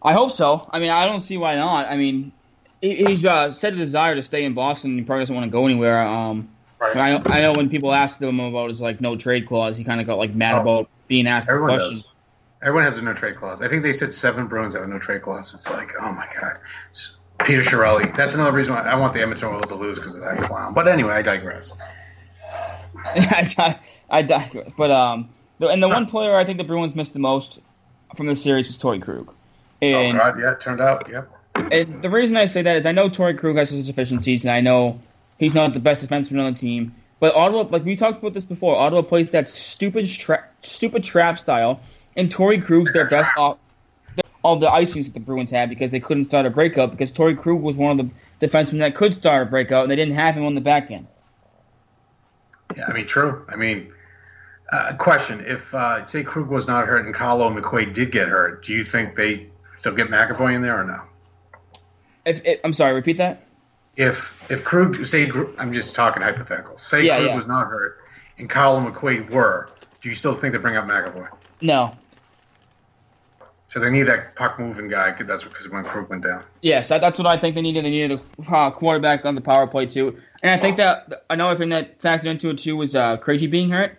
I hope so. I mean, I don't see why not. I mean, he, he's uh, said a desire to stay in Boston. He probably doesn't want to go anywhere. Um, Right. I know, I know when people asked him about his like no trade clause, he kind of got like mad Oh. about being asked the Everyone question. does. Everyone has a no trade clause. I think they said seven Bruins have a no trade clause. It's like, oh my god, It's Peter Chiarelli. That's another reason why I want the Edmonton Oilers to lose because of that clown. But anyway, I digress. *laughs* I, I digress. But um, the, and the one player I think the Bruins missed the most from the series was Torey Krug. And, oh god, yeah, it turned out, yep. and the reason I say that is I know Torey Krug has his deficiencies, and I know he's not the best defenseman on the team. But Ottawa, like we talked about this before, Ottawa plays that stupid, tra- stupid trap style, and Torey Krug's their best off all the icings that the Bruins had because they couldn't start a breakout because Torey Krug was one of the defensemen that could start a breakout, and they didn't have him on the back end. Yeah, I mean, true. I mean, uh, question: If uh, say Krug was not hurt and Carlo and McQuaid did get hurt, do you think they still get McAvoy in there or no? If, if, I'm sorry, repeat that. If if Krug, say I'm just talking hypothetical. Say Yeah, Krug yeah. was not hurt and Carlo and McQuaid were, do you still think they bring up McAvoy? No, So they need that puck moving guy. 'cause That's because when Krug went down. Yes, that, that's what I think they needed. They needed a uh, quarterback on the power play too, and I think that another thing that factored into it too was uh, Krejci being hurt,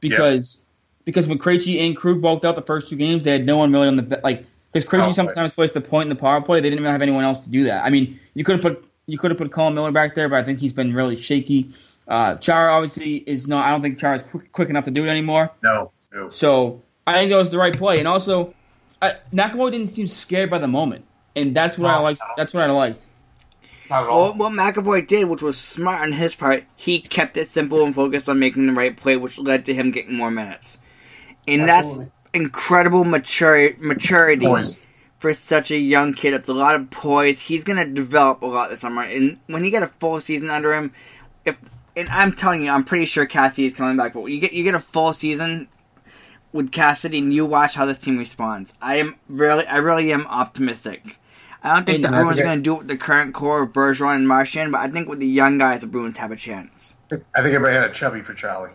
because because when Krejci and Krug bulked out the first two games, they had no one really on the like because Krejci sometimes plays the point in the power play. They didn't really have anyone else to do that. I mean, you could have put you could have put Colin Miller back there, but I think he's been really shaky. Uh, Chara obviously is not. I don't think Chara's quick, quick enough to do it anymore. No, no. So I think that was the right play, and also I, McAvoy didn't seem scared by the moment, and that's what I liked. no. That's what I liked. Well, what McAvoy did, which was smart on his part, he kept it simple and focused on making the right play, which led to him getting more minutes. And Absolutely. that's incredible mature, maturity Poise. For such a young kid. It's a lot of poise. He's going to develop a lot this summer. And when you get a full season under him, if and I'm telling you, I'm pretty sure Cassidy is coming back. But you get you get a full season with Cassidy, and you watch how this team responds. I am really, I really am optimistic. I don't think And the Bruins are going to do it with the current core of Bergeron and Marchand, but I think with the young guys, the Bruins have a chance. I think everybody had a chubby for Charlie.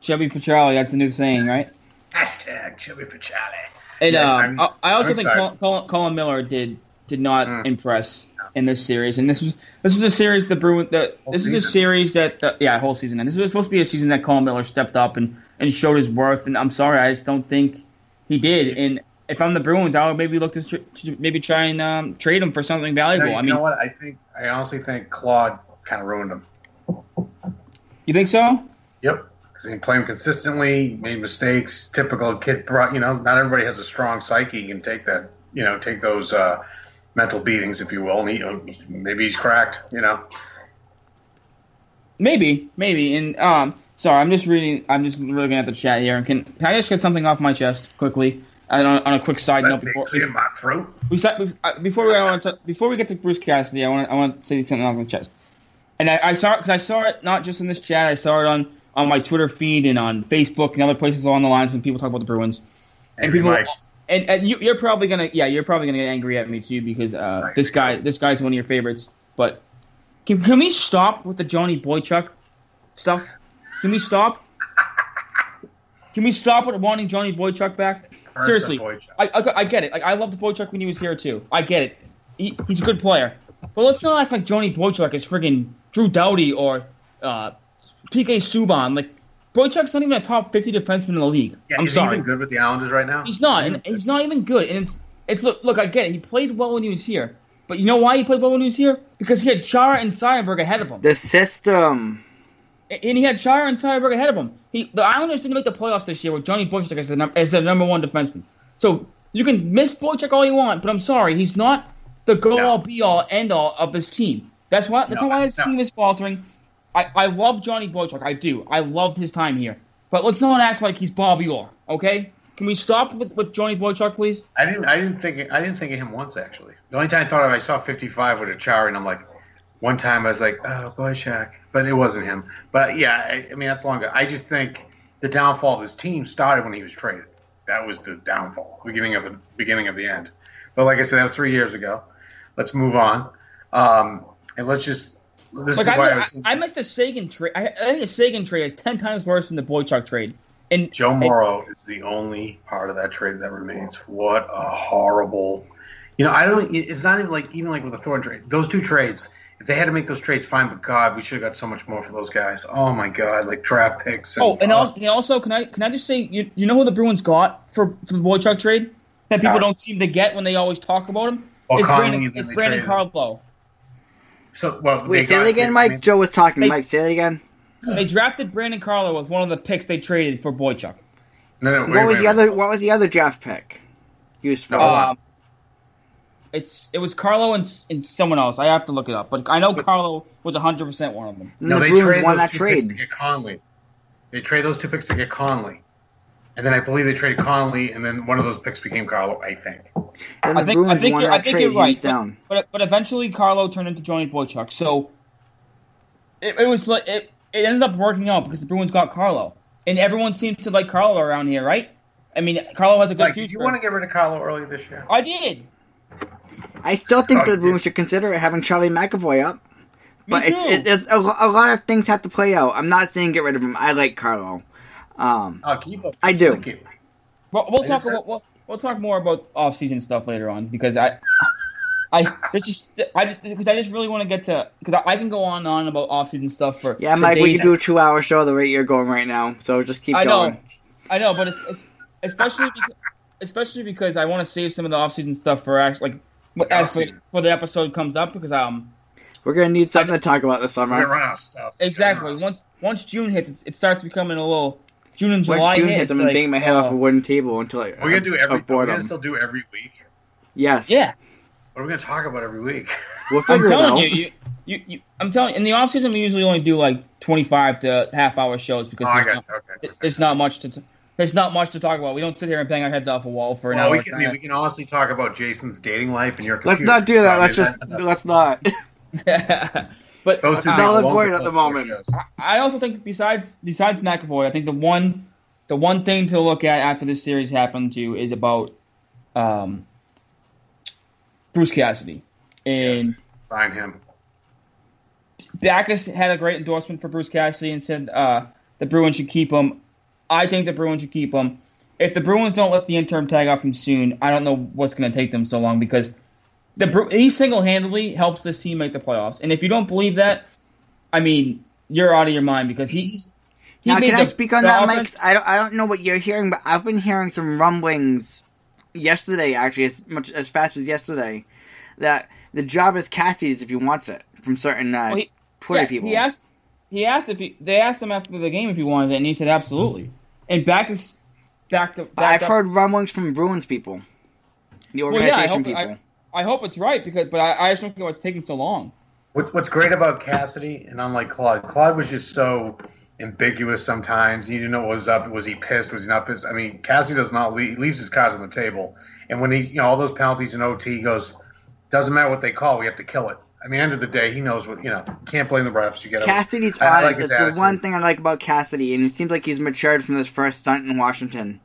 Chubby for Charlie. That's the new saying, right? Hashtag chubby for Charlie. And Yeah, um, I, I also I'm think. Colin, Colin, Colin Miller did did not Mm. impress in this series, and this was this was a series the Bruin. The, this is a series that uh, yeah, whole season. And this is supposed to be a season that Colin Miller stepped up and and showed his worth. And I'm sorry, I just don't think he did. And if I'm the Bruins, I would maybe look to, to maybe try and um, trade him for something valuable. you I mean, know what? I think I honestly think Claude kind of ruined him. you think so? Yep. Because he played him consistently, made mistakes. Typical kid. Brought, you know, not everybody has a strong psyche and take that. You know, take those uh, mental beatings, if you will. And he, you know, maybe he's cracked. You know. Maybe, maybe. And um, sorry, I'm just reading. I'm just looking at the chat here. And can can I just get something off my chest quickly? And on, on a quick side note Let me before clear my throat. we uh, before we I want to, before we get to Bruce Cassidy, I want I want to say something off my chest. And I, I saw it because I saw it not just in this chat. I saw it on on my Twitter feed and on Facebook and other places along the lines when people talk about the Bruins. And people, Mike. and, and you, you're probably gonna, yeah, you're probably gonna get angry at me too because uh, Right. this guy, this guy's one of your favorites. But can, can we stop with the Johnny Boychuk stuff? Can we stop? Can we stop with wanting Johnny Boychuk back? First Seriously, Boychuk. I, I, I get it. Like I loved Boychuk when he was here too. I get it. He, he's a good player, but let's not act like Johnny Boychuk is friggin' Drew Doughty or uh, PK Subban. Like Boychuk's not even a top fifty defenseman in the league. Yeah, I'm is sorry. he even good with the Islanders right now? He's not, and he's not even good. And it's, it's look, look, I get it. He played well when he was here, but you know why he played well when he was here? Because he had Chara and Seidenberg ahead of him, The system. and he had Chara and Seidenberg ahead of him. He, the Islanders didn't make the playoffs this year with Johnny Boychuk as the, as the number one defenseman. So you can miss Boychuk all you want, but I'm sorry, he's not the go No. all be all end all of this team. That's why. That's No, why this no. team is faltering. I, I love Johnny Boychuk. I do. I loved his time here. But let's not act like he's Bobby Orr, okay? Can we stop with, with Johnny Boychuk, please? I didn't. I didn't think. I didn't think of him once actually. The only time I thought of, I saw 55 with a Chari, and I'm like, one time I was like, oh, Boychuk, but it wasn't him. But yeah, I, I mean that's long ago. I just think the downfall of this team started when he was traded. That was the downfall, beginning of the beginning of the end. But like I said, that was three years ago. Let's move on, um, and let's just. This Like is why I, I. I, missed a Seguin trade. I, I think a Seguin trade is ten times worse than the Boychuk trade. And Joe Morrow is the only part of that trade that remains. What a horrible. You know, I don't. It's not even like even like with the Thornton trade. Those two trades, if they had to make those trades, fine. But God, we should have got so much more for those guys. Oh my God, like draft picks. And, oh, and uh, also, and also, can I can I just say you, you know who the Bruins got for, for the Boychuk trade that people Yeah. don't seem to get when they always talk about him? Well, It's Brandon, it's Brandon Carlo. So well, Wait, say got- that again, they- Mike. Joe was talking. Hey. Mike, say that again. They drafted Brandon Carlo with one of the picks they traded for Boychuk. No, no, wait, What was wait, the wait. other? What was the other draft pick? Used for? No. Um, it's it was Carlo and, and someone else. I have to look it up, but I know Carlo was hundred percent one of them. No, the they Bruins traded won those that two trade. picks to get Connolly. They trade those two picks to get Connolly, and then I believe they traded Connolly, and then one of those picks became Carlo. I think. And the I think I think won you're, I think trade you're right. but- down. But but eventually Carlo turned into Johnny Boychuk. So it, it was like it, it ended up working out because the Bruins got Carlo, and everyone seems to like Carlo around here, right? I mean, Carlo has a good Like, future. did you want to get rid of Carlo early this year? I did. I still think Oh, the Bruins should consider having Charlie McAvoy up. But Me it's too. it, it's a, a lot of things have to play out. I'm not saying get rid of him. I like Carlo. Um, I'll keep him. I do. Still keep him. We'll, we'll talk we'll, we'll talk more about off-season stuff later on because I, I this just I just because I just really want to get to because I, I can go on and on about off-season stuff for Yeah, for Mike, we can do a two-hour show the rate you're going right now. So just keep I going. know, I know, but it's, it's especially because, especially because I want to save some of the off-season stuff for actually like as for, for the episode comes up because um We're gonna need something to talk about this We're summer. run out stuff. exactly once once June hits it, it starts becoming a little June and July Once June hit, hits, I'm gonna like, bang my head off oh, a wooden table until I, We're gonna do every. We're gonna still do every week. Yes. yeah. What are we gonna talk about every week? We'll I'm figure it telling out. you, you, you, you, I'm telling in the off season we usually only do like 25 to half hour shows because Oh, there's, got not. Okay. there's not much to t- there's not much to talk about. We don't sit here and bang our heads off a wall for an Well, hour. we can, I we can honestly talk about Jason's dating life and your. Let's not do that. Let's just let's not. *laughs* *laughs* but Those two uh, things Null and alone void could at the moment. I also think besides besides McAvoy, I think the one the one thing to look at after this series happened to is about um, Bruce Cassidy and. Yes. Sign him. Backes had a great endorsement for Bruce Cassidy and said uh, the Bruins should keep him. I think the Bruins should keep him. If the Bruins don't lift the interim tag off him soon, I don't know what's going to take them so long because the he single handedly helps this team make the playoffs. And if you don't believe that, I mean, you're out of your mind because he's. He now, can I speak on that, offense- Mike? I don't. I don't know what you're hearing, but I've been hearing some rumblings yesterday, actually, as much as fast as yesterday, that the job is Cassie's if he wants it from certain uh, Well, he- Twitter Yeah, people. He asked. He asked if he. They asked him after the game if he wanted it, and he said absolutely. And Backes backed up. but I've up- heard rumblings from Bruins people, the Well, yeah, organization hope, people. I, I hope it's right because, but I, I just don't know what's taking so long. What, what's great about Cassidy, and unlike Claude, Claude was just so ambiguous sometimes. You didn't know what was up. Was he pissed? Was he not pissed? I mean, Cassidy does not leave, he leaves his cards on the table. And when he, you know, all those penalties in OT, he goes, doesn't matter what they call, we have to kill it. I mean, end of the day, he knows what you know. Can't blame the refs. You got Cassidy's I- I like honest. his it's the one thing I like about Cassidy, and it seems like he's matured from this first stunt in Washington.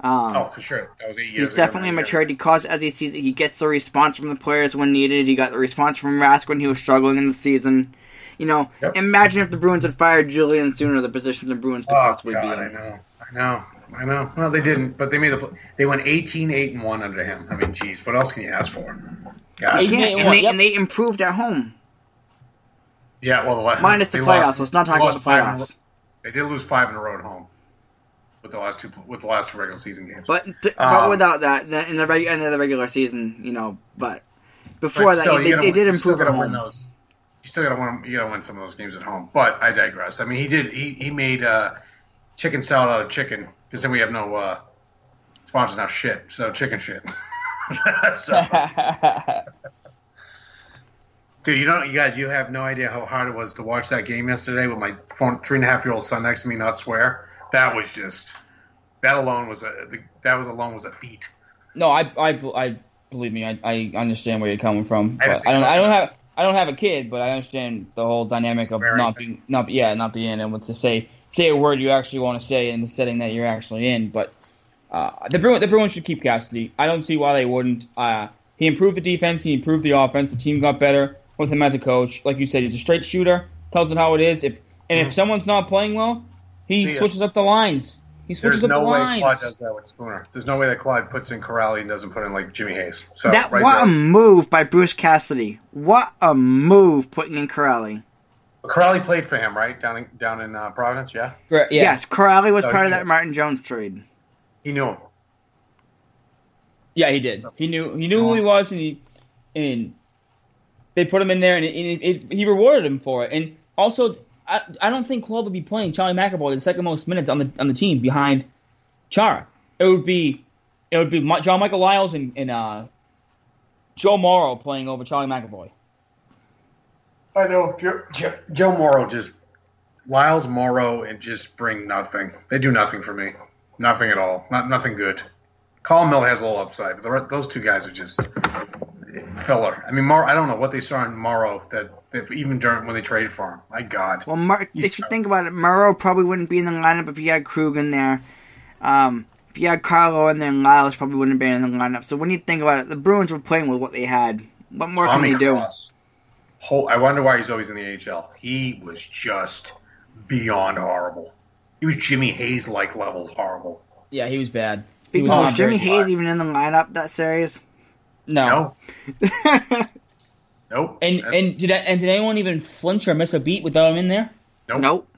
Um, Oh, for sure. That was eight years. He's ago, definitely matured. He calls as he sees it. He gets the response from the players when needed. He got the response from Rask when he was struggling in the season. You know, Yep. imagine if the Bruins had fired Julien sooner, the position the Bruins could Oh possibly God, be I know, I know, I know. Well, they didn't, but they made a. They went 18, 8, and one under him. I mean, geez, what else can you ask for? God. They Eight- can't, Yep. and, they, improved at home, Yeah, well, the la- minus the playoffs. lost- Let's not talk about the lost in playoffs. They did lose five in a row at home with the last two with the last two regular season games. But t- but Um, without that, the- in the reg- end of the regular season, you know, but before that, still, they, gotta they did improve at home. those. You still got to win. You got to win some of those games at home. But I digress. I mean, he did. He he made uh, chicken salad out of chicken because then we have no uh, sponsors now. Shit. So chicken shit. *laughs* so, *laughs* dude, you know, you guys, you have no idea how hard it was to watch that game yesterday with my three and a half year old son next to me, not swear. That was just. That alone was a. The, that was alone was a feat. no, I, I, I believe me. I, I understand where you're coming from. I. I don't. I don't have. I don't have a kid, but I understand the whole dynamic of not being, not yeah, not being able to say say a word you actually want to say in the setting that you're actually in. But uh, the Bruins, the Bruins should keep Cassidy. I don't see why they wouldn't. Uh, he improved the defense. He improved the offense. The team got better with him as a coach. Like you said, he's a straight shooter. Tells it how it is. If and if Mhm. someone's not playing well, he switches up the lines. He switches There's up no the way lines. Claude does that with Spooner. There's no way that Claude puts in Kuraly and doesn't put in like Jimmy Hayes. So That right what there. a move by Bruce Cassidy! What a move putting in Kuraly. Kuraly played for him, right down in down in uh, Providence. Yeah, Correct, yeah. Yes, Kuraly was Oh, part of yeah. that Martin Jones trade. he knew him. Yeah, he did. He knew he knew who he was, and he and they put him in there, and, it, it, it, he rewarded him for it. And also, I, I don't think Claude would be playing Charlie McAvoy the second most minutes on the on the team behind Chara. It would be it would be John-Michael Liles and, and uh, Joe Morrow playing over Charlie McAvoy. I know. Joe, Joe, Morrow just Liles Morrow and just bring nothing. They do nothing for me. Nothing at all. Not nothing good. Colin Mill has a little upside, but those two guys are just filler. I mean, Morrow. I don't know what they saw in Morrow that even during when they traded for him. My God. Well, Mar- if you think about it, Morrow probably wouldn't be in the lineup if you had Krug in there. Um, if you had Carlo in there, Liles probably wouldn't have been in the lineup. So when you think about it, the Bruins were playing with what they had. What more Tommy can they do? Whole, I wonder why he's always in the AHL. He was just beyond horrible. He was Jimmy Hayes like level horrible. Yeah, he was bad. He Speaking was of, was Jimmy Hayes even in the lineup that series? No. No, *laughs* nope. And That's- and did and did anyone even flinch or miss a beat without him in there? nope. nope.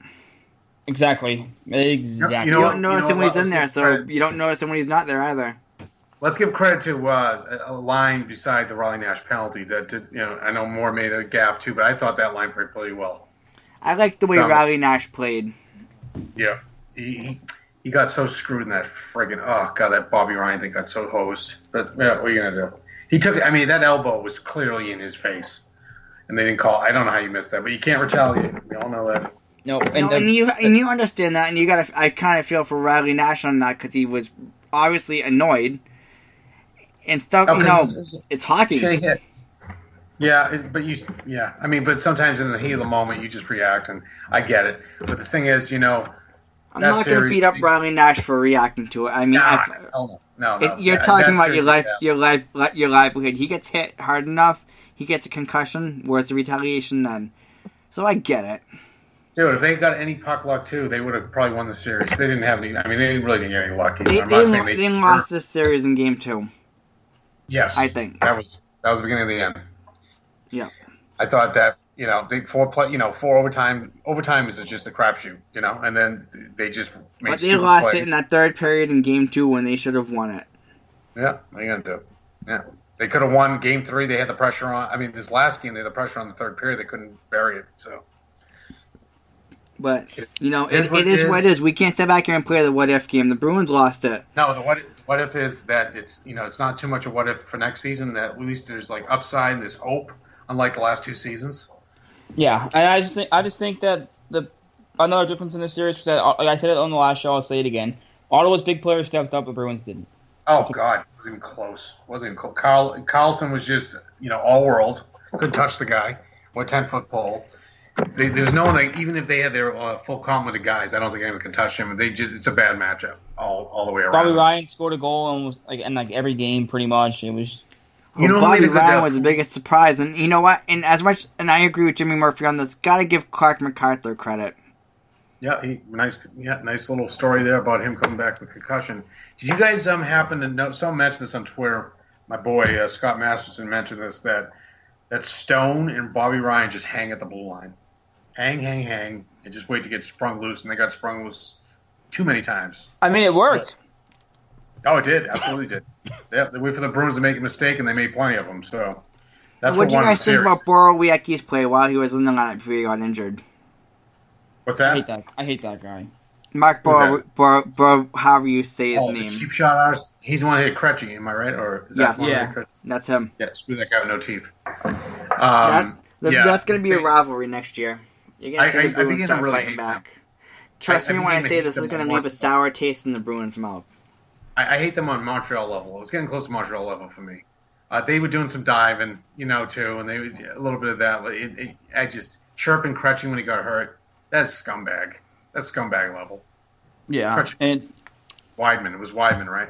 Exactly. Exactly. You You, know what- don't notice you him know when he's in there, so credit. you don't notice him when he's not there either. Let's give credit to uh, a a line beside the Riley Nash penalty that did. You know, I know Moore made a gap too, but I thought that line played pretty well. I like the way Dumb. Riley Nash played. Yeah, he, he he got so screwed in that friggin' oh god that Bobby Ryan thing got so hosed. But yeah, what are you gonna do? He took. I mean, that elbow was clearly in his face, and they didn't call. I don't know how you missed that, but you can't retaliate. We all know that. No, And, and, and the- you and you understand that, and you got to. I kind of feel for Riley Nash on that because he was obviously annoyed and stuff. You know, it's- it's hockey. Shay hit. Yeah, it's, but you, yeah, I mean, but sometimes in the heat of the moment, you just react, and I get it. But the thing is, you know, I'm not going to beat up Riley Nash for reacting to it. I mean, nah, I, hell no, no, you're That- talking about your life, your life, your livelihood. He gets hit hard enough, he gets a concussion. Where's the retaliation then? So I get it. Dude, if they got any puck luck too, they would have probably won the series. They didn't have any. I mean, they really didn't get any lucky. They, I'm they, they, they deserved- lost this series in game two. Yes, I think. that was that was the beginning of the end. Yeah. I thought that you know they four play you know four overtime overtime is just a crapshoot you know and then they just made But they lost plays. it in that third period in game two when they should have won it. Yeah, are gonna do? Yeah, they could have won game three. They had the pressure on. I mean, this last game they had the pressure on the third period. They couldn't bury it. So But, you know, It is it, what it it is what it is. is. We can't sit back here and play the what if game. The Bruins lost it. no, the what if, what if is that it's you know it's not too much of what if for next season. That at least there's like upside and there's hope, unlike the last two seasons. Yeah, and I just think I just think that the another difference in this series was that uh, like I said it on the last show. I'll say it again. Ottawa's big players stepped up, but Bruins didn't. Oh God, it wasn't even close. It wasn't even close. Carl Karlsson was just you know all world. Couldn't touch the guy. What ten foot pole. They, there's no one like even if they had their uh, full complement of guys, I don't think anyone can touch him. They just it's a bad matchup all, all the way around. Bobby Ryan scored a goal and was like in like every game pretty much. It was You Well, who Bobby Ryan was the biggest surprise. And you know what? And as much, and I agree with Jimmy Murphy on this, got to give Clarke MacArthur credit. Yeah, he, nice, yeah, nice little story there about him coming back with concussion. Did you guys um happen to know? Someone mentioned this on Twitter. My boy uh, Scott Masterson mentioned this that that Stone and Bobby Ryan just hang at the blue line, hang, hang, hang, and just wait to get sprung loose. And they got sprung loose too many times. I mean, it worked. Oh, it did, absolutely did. Yeah, they wait for the Bruins to make a mistake, and they made plenty of them. So that's what what do you guys think series. about Borowiecki's play while he was in the lineup before he got injured? What's that? I that? hate that. I hate that guy. Mark Who's Bor, Bor, Bor, however you say his Oh, the name. cheap shot artist. He's the one that hit Krejci, am I right? Or is Yes. that one Yeah. That's him. Yeah, screw that guy with no teeth. Um, That, th- yeah. That's going to be a rivalry next year. You're going to see I- the Bruins begin to start really fighting hate back. Trust I- I me when I say this is going to leave a sour taste in the Bruins' mouth. I, I hate them on Montreal level. It was getting close to Montreal level for me. Uh, they were doing some diving, you know, too, and they would, a little bit of that. but It, it, I just chirping, crutching when he got hurt. That's scumbag. That's scumbag level. Yeah, Crutch. and Wideman. It was Wideman, right?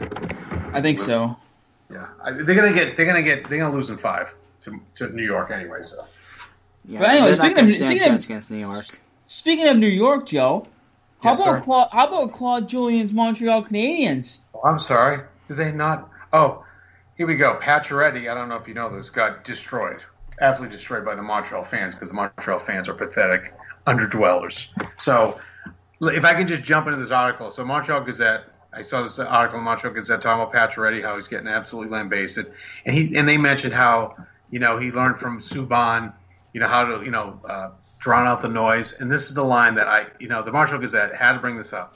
I think so. Yeah. I, they're gonna get. They're gonna get. They're gonna lose in five to, to New York anyway. So Yeah, But anyway, not speaking going of- to stand a speaking of- chance against New York. Speaking of New York, Joe, how Yes, about. Claude, how about Claude Julien's Montreal Canadiens? Oh, I'm sorry. Did they not? Oh, here we go. Pacioretty. I don't know if you know this. Got destroyed. Absolutely destroyed by the Montreal fans because the Montreal fans are pathetic underdwellers. So, if I can just jump into this article. So, Montreal Gazette. I saw this article in Montreal Gazette talking about Pacioretty, how he's getting absolutely lambasted, and he and they mentioned how you know he learned from Subban, you know how to you know uh, drown out the noise. And this is the line that I you know the Marshall Gazette had to bring this up.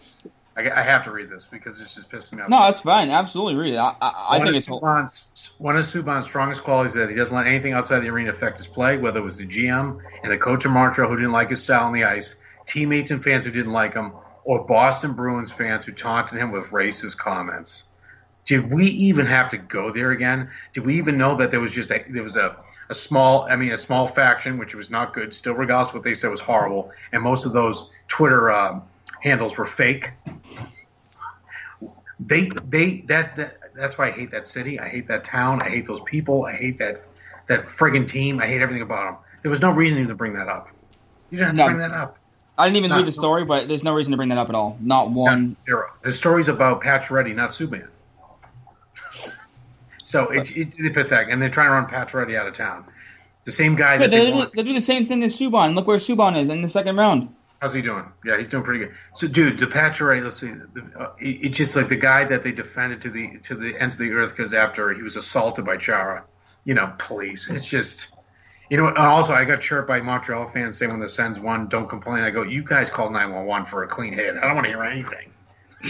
I, I have to read this because it's just pissing me off. No, that's fine. Absolutely read it. I, I, I think it's Subban's, one of Subban's strongest qualities is that he doesn't let anything outside the arena affect his play, whether it was the GM and the coach of Montreal who didn't like his style on the ice, teammates and fans who didn't like him, or Boston Bruins fans who taunted him with racist comments. Did we even have to go there again? Did we even know that there was just a, there was a, a small, I mean, a small faction, which was not good, still regardless of what they said was horrible, and most of those Twitter um, handles were fake. They, they, that, that, that's why I hate that city. I hate that town. I hate those people. I hate that, that friggin' team. I hate everything about them. There was no reason even to bring that up. You didn't have to No. bring that up. I didn't even No. read the story, but there's no reason to bring that up at all. Not one. Zero. The story's about Pacioretty, not Subban. So it's it's pathetic, and they're trying to run Pacioretty out of town. The same guy Yeah, that they, they do, they do the same thing as Subban. Look where Subban is in the second round. How's he doing? Yeah, he's doing pretty good. So, dude, the Pacioretty, let's see, the, uh, it, it's just like the guy that they defended to the to the end of the earth because after he was assaulted by Chara. You know, please, it's just. You know, and also I got chirped by Montreal fans saying when the Sens won, don't complain. I go, you guys called 911 for a clean hit. I don't want to hear anything.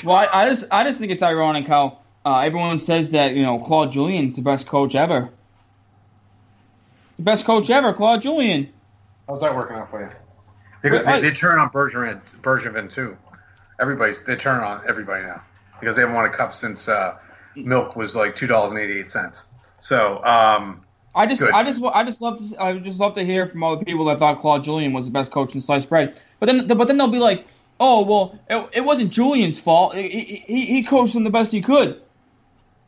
Well, I, I just I just think it's ironic how uh, everyone says that you know Claude Julien's the best coach ever. The best coach ever, Claude Julien. How's that working out for you? They, Well, they, I- they turn on Bergevin, Bergevin too. Everybody's they turn on everybody now because they haven't won a cup since uh, milk was like two dollars and eighty eight cents. So um, I just Good. I just I just love to I would just love to hear from all the people that thought Claude Julien was the best coach in sliced bread. But then but then they'll be like, oh well, it, it wasn't Julien's fault. He, he, he coached them the best he could.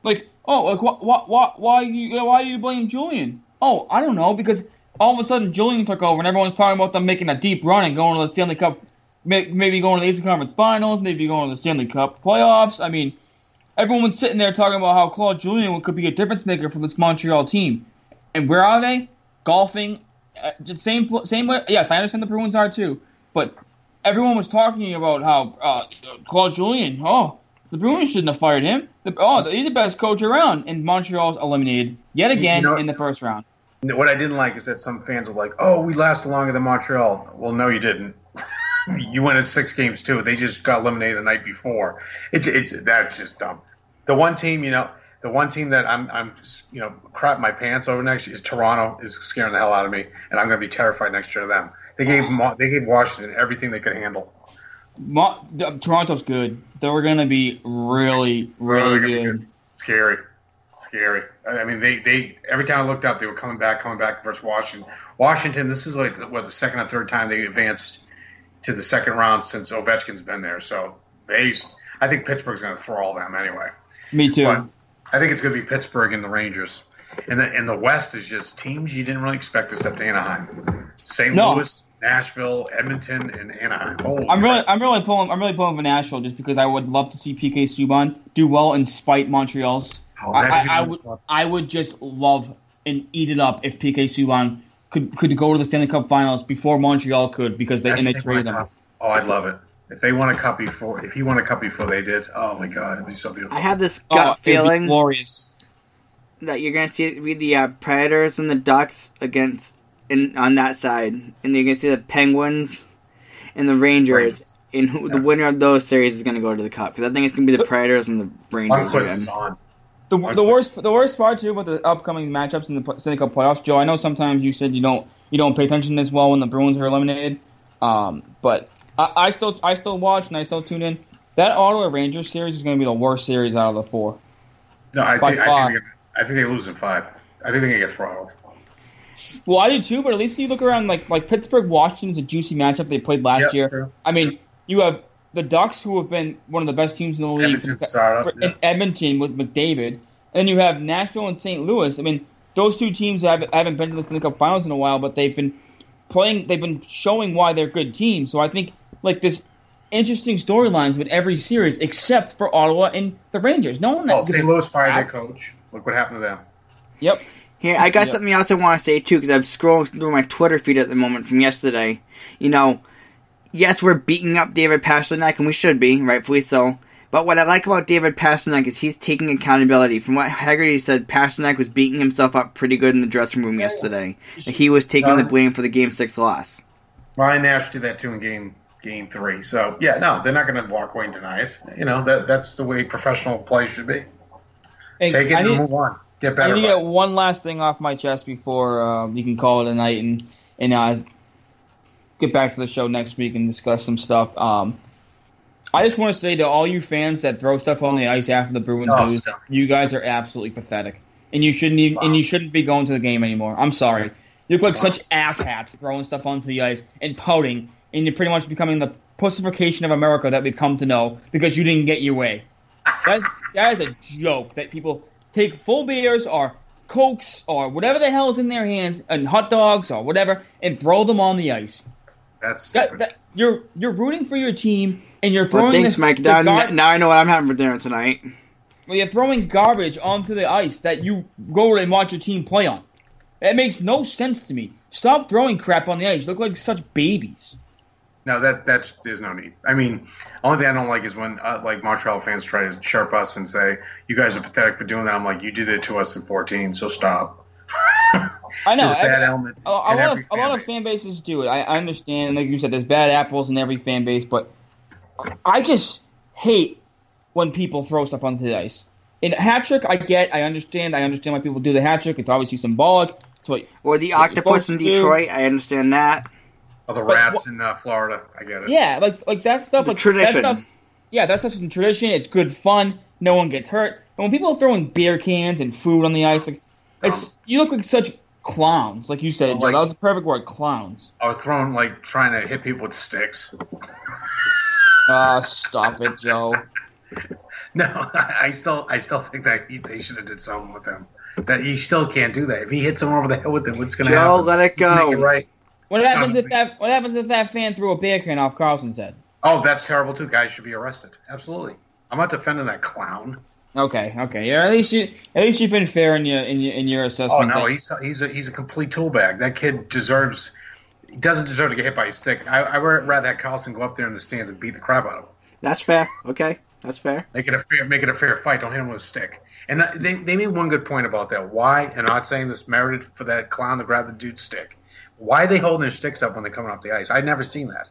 Like oh like why why why why you why you blame Julien? Oh I don't know because all of a sudden Julien took over and everyone's talking about them making a deep run and going to the Stanley Cup, maybe going to the Eastern Conference Finals, maybe going to the Stanley Cup playoffs. I mean. Everyone's sitting there talking about how Claude Julien could be a difference maker for this Montreal team. And where are they? Golfing. Uh, same same way. Yes, I understand the Bruins are too, but everyone was talking about how uh, Claude Julien. Oh, the Bruins shouldn't have fired him. The, oh, he's the best coach around, and Montreal's eliminated yet again know- in the first round. what I didn't like is that some fans were like, "Oh, we lasted longer than Montreal." Well, no, you didn't. *laughs* you went in six games too. They just got eliminated the night before. It's it's that's just dumb. The one team, you know, the one team that I'm I'm you know crap my pants over next year is Toronto is scaring the hell out of me, and I'm going to be terrified next year of them. They gave they gave Washington everything they could handle. Mo- Toronto's good. They're going to be really, really Really good. good. Scary, scary. I mean, they they every time I looked up, they were coming back, coming back versus Washington. Washington, this is like what the second or third time they advanced to the second round since Ovechkin's been there. So they, I think Pittsburgh's going to throw all them anyway. Me too. But I think it's going to be Pittsburgh and the Rangers. And the, and the West is just teams you didn't really expect except Anaheim, St. No. Louis, Nashville, Edmonton, and Anaheim. Holy I'm really. I'm really pulling, I'm really pulling for Nashville just because I would love to see PK Subban do well in spite Montreal's. Oh, I, I, I if- would, I would just love and eat it up if PK Subban could could go to the Stanley Cup Finals before Montreal could because they and Imagine they if won traded them. cup. Oh, I'd love it. If they won a cup before, if he won a cup before they did, oh my god, it'd be so beautiful. I have this Oh, gut it'd feeling glorious. that you're gonna see be the uh, Predators and the Ducks against in on that side, and you can see the Penguins and the Rangers. And who the winner of those series is gonna go to the cup because I think it's gonna be the Predators and the Rangers again. The, the worst the worst part too about the upcoming matchups in the pl- Stanley Cup playoffs, Joe. I know sometimes you said you don't you don't pay attention as well when the Bruins are eliminated, um, but I, I still I still watch and I still tune in. That Ottawa Rangers series is going to be the worst series out of the four. No, I By think, I far. think, they, I think they lose in five. I think they get throttled. Well, I do too, but at least you look around like like Pittsburgh Washington's a juicy matchup they played last Yep, year. true. I mean, you have the Ducks who have been one of the best teams in the league startup, in yeah. Edmonton with McDavid, and then you have Nashville and St. Louis. I mean, those two teams haven't, haven't been to the Stanley Cup Finals in a while, but they've been playing. They've been showing why they're good teams. So I think like this interesting storylines with every series except for Ottawa and the Rangers. No one. Oh, St. Louis fired their coach. Look what happened to them. Yep. Here, I got Yep. something else I want to say too, because I'm scrolling through my Twitter feed at the moment from yesterday. You know, yes, we're beating up David Pastrnak, and we should be, rightfully so. But what I like about David Pastrnak is he's taking accountability. From what Haggerty said, Pastrnak was beating himself up pretty good in the dressing room yesterday. That he was taking the blame for the Game 6 loss. Ryan Nash did that too in game game three. So yeah, no, they're not going to walk away and deny it. You know that that's the way professional play should be. Hey, Take it I and need- move on. Get I better. need to get one last thing off my chest before uh, you can call it a night and and uh, get back to the show next week and discuss some stuff. Um, I just want to say to all you fans that throw stuff on the ice after the Bruins Oh, lose, stop. you guys are absolutely pathetic, and you shouldn't even, and you shouldn't be going to the game anymore. I'm sorry, you look like Wow. such asshats throwing stuff onto the ice and pouting, and you're pretty much becoming the pussification of America that we've come to know because you didn't get your way. That's that is a joke that people take full beers or cokes or whatever the hell is in their hands and hot dogs or whatever and throw them on the ice. That's That, that you're you're rooting for your team and you're Well, throwing thanks, this, Mike. the Now, gar- now I know what I'm having for dinner tonight. Well, you're throwing garbage onto the ice that you go and watch your team play on. That makes no sense to me. Stop throwing crap on the ice. You look like such babies. No, that that's there's no need. I mean, only thing I don't like is when uh, like Montreal fans try to chirp us and say you guys are pathetic for doing that. I'm like, you did it to us in 14, so stop. I know. There's I- bad element. A, a lot of a lot fan of fan bases do it. I, I understand, like you said, there's bad apples in every fan base, but I just hate when people throw stuff onto the ice. In a hat trick, I get, I understand, I understand why people do the hat trick. It's obviously symbolic. It's what Or the What octopus in to do. Detroit. I understand that. Oh, the rats wha- in uh, Florida. I get it. Yeah, like like that stuff. The like, tradition. That stuff, yeah, that's such a tradition. It's good fun. No one gets hurt. And when people are throwing beer cans and food on the ice, like it's Um, you look like such clowns. Like you said, Well, like- that was the perfect word, clowns. I was throwing like trying to hit people with sticks. *laughs* Ah, stop it, Joe. *laughs* No, *laughs* I still I still think that he, they should have did something with him. That he still can't do that. If he hits someone over the head with it, what's going to Joe, happen? let it Just make go. it right. What happens if that? What happens if that fan threw a beer can off Karlsson's head? Oh, that's terrible too. Guys should be arrested. Absolutely. I'm not defending that clown. Okay, okay. Yeah, at least you at least you've been fair in your in your in your assessment. Oh assessment. no, he's he's a he's a complete tool bag. That kid deserves. He doesn't deserve to get hit by a stick. I, I would rather have Carlson go up there in the stands and beat the crap out of him. That's fair. Okay, that's fair. Make it a fair make it a fair fight. Don't hit him with a stick. And uh, they they made one good point about that. Why? And I'm not saying this merited for that clown to grab the dude's stick. Why are they holding their sticks up when they're coming off the ice? I'd never seen that.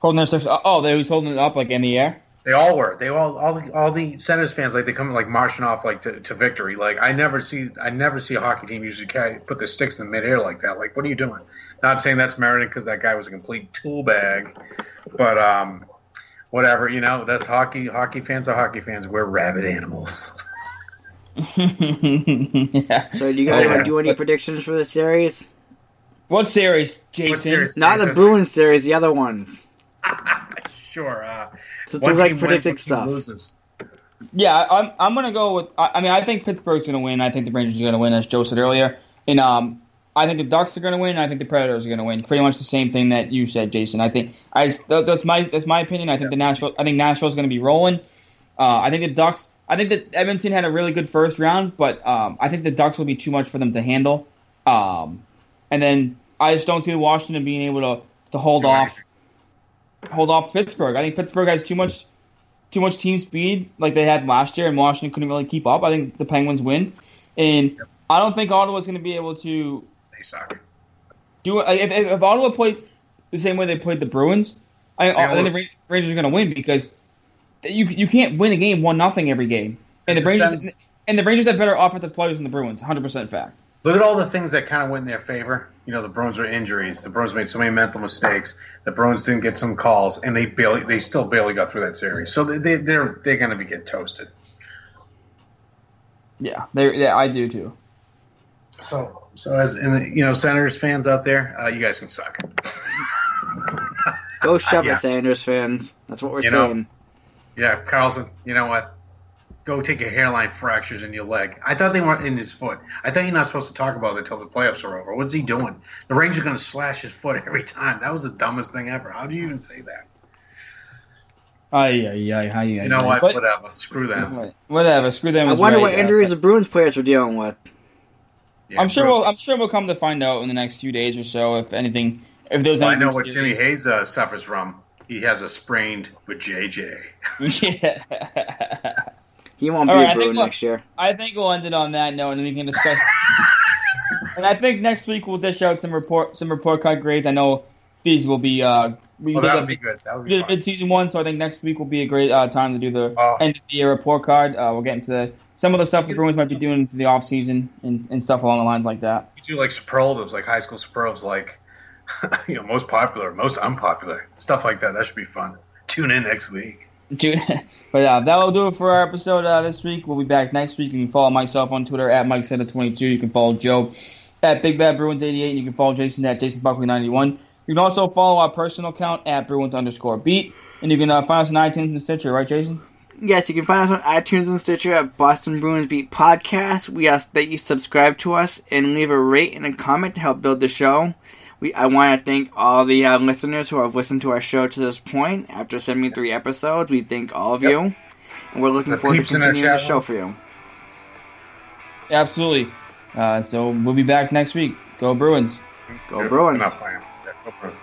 holding their sticks. Oh, they was holding it up like in the air. They all were. They all all the all the Senators fans like they come like marching off like to, to victory. Like I never see I never see a hockey team usually carry, put their sticks in the midair like that. Like what are you doing? Not saying that's merited because that guy was a complete tool bag, but um, whatever. You know that's hockey. Hockey fans are hockey fans. We're rabid animals. *laughs* yeah. So, do you guys Oh, want yeah. to do any But- predictions for the series? What series, Jason? series? Not the Bruins series, the other ones. *laughs* Sure. Uh, Since one we like team predicting stuff. Loses. Yeah, I'm I'm gonna go with. I, I mean, I think Pittsburgh's gonna win. I think the Rangers are gonna win, as Joe said earlier. And um, I think the Ducks are gonna win. I think the Predators are gonna win. Pretty much the same thing that you said, Jason. I think I that's my that's my opinion. I think the Nashville. I think Nashville's gonna be rolling. Uh, I think the Ducks. I think that Edmonton had a really good first round, but um, I think the Ducks will be too much for them to handle. Um, and then I just don't see Washington being able to to hold off hold off Pittsburgh. I think Pittsburgh has too much too much team speed like they had last year, and Washington couldn't really keep up. I think the Penguins win, and I don't think Ottawa's going to be able to They suck. do it. If, if, if Ottawa plays the same way they played the Bruins, I, I think uh, the Rangers are going to win because you you can't win a game one nothing every game, and the Rangers and the Rangers have better offensive players than the Bruins, hundred percent fact. Look at all the things that kind of went in their favor. You know, the Bruins were injuries. The Bruins made so many mental mistakes. The Bruins didn't get some calls, and they barely, they still barely got through that series. So they, they, they're they're going to be get toasted. Yeah, they yeah, I do too. So so as and, you know, Senators fans out there, uh, you guys can suck. Go shove *laughs* Yeah. it, Sanders fans. That's what we're You know, saying. Yeah, Karlsson. You know what? Go take your hairline fractures in your leg. I thought they weren't in his foot. I thought you're not supposed to talk about it until the playoffs are over. What's he doing? The Rangers are going to slash his foot every time. That was the dumbest thing ever. How do you even say that? Ay, ay, ay, ay, ay, You know ay. what? But- Whatever. Screw them. Whatever, screw them. I wonder right, what yeah. injuries the Bruins players are dealing with. Yeah, I'm sure bro. we'll I'm sure we'll come to find out in the next few days or so if anything if there's Well, I know what Jimmy serious. Hayes uh, suffers from. He has a sprained with JJ. *laughs* yeah. He won't All be right, I a think Bruin we'll- next year. I think we'll end it on that note and we can discuss *laughs* and I think next week we'll dish out some report some report card grades. I know these will be uh we Well, did that a would be good. That would be did fun. mid season one, so I think next week will be a great uh, time to do the Oh. end of the year report card. Uh, we'll get into the, some of the stuff the Bruins might be doing for the off season and, and stuff along the lines like that. You do like superlatives, like high school superlatives, like *laughs* you know, most popular, most unpopular, stuff like that. That should be fun. Tune in next week. Dude, *laughs* but uh, that will do it for our episode uh, this week. We'll be back next week. You can follow myself on Twitter at MikeSeta22. You can follow Joe at Big Bad Bruins88. And you can follow Jason at Jason Buckley91. You can also follow our personal account at Bruins underscore beat. And you can uh, find us on iTunes and Stitcher, right, Jason? Yes, you can find us on iTunes and Stitcher at Boston Bruins Beat Podcast. We ask that you subscribe to us and leave a rate and a comment to help build the show. We I want to thank all the uh, listeners who have listened to our show to this point. After 73 episodes, we thank all of Yep. you. We're looking The forward to peeps in our continuing the show for you. Absolutely. Uh, so we'll be back next week. Go Bruins. Go Bruins. Enough, man. Yeah, go Bruins.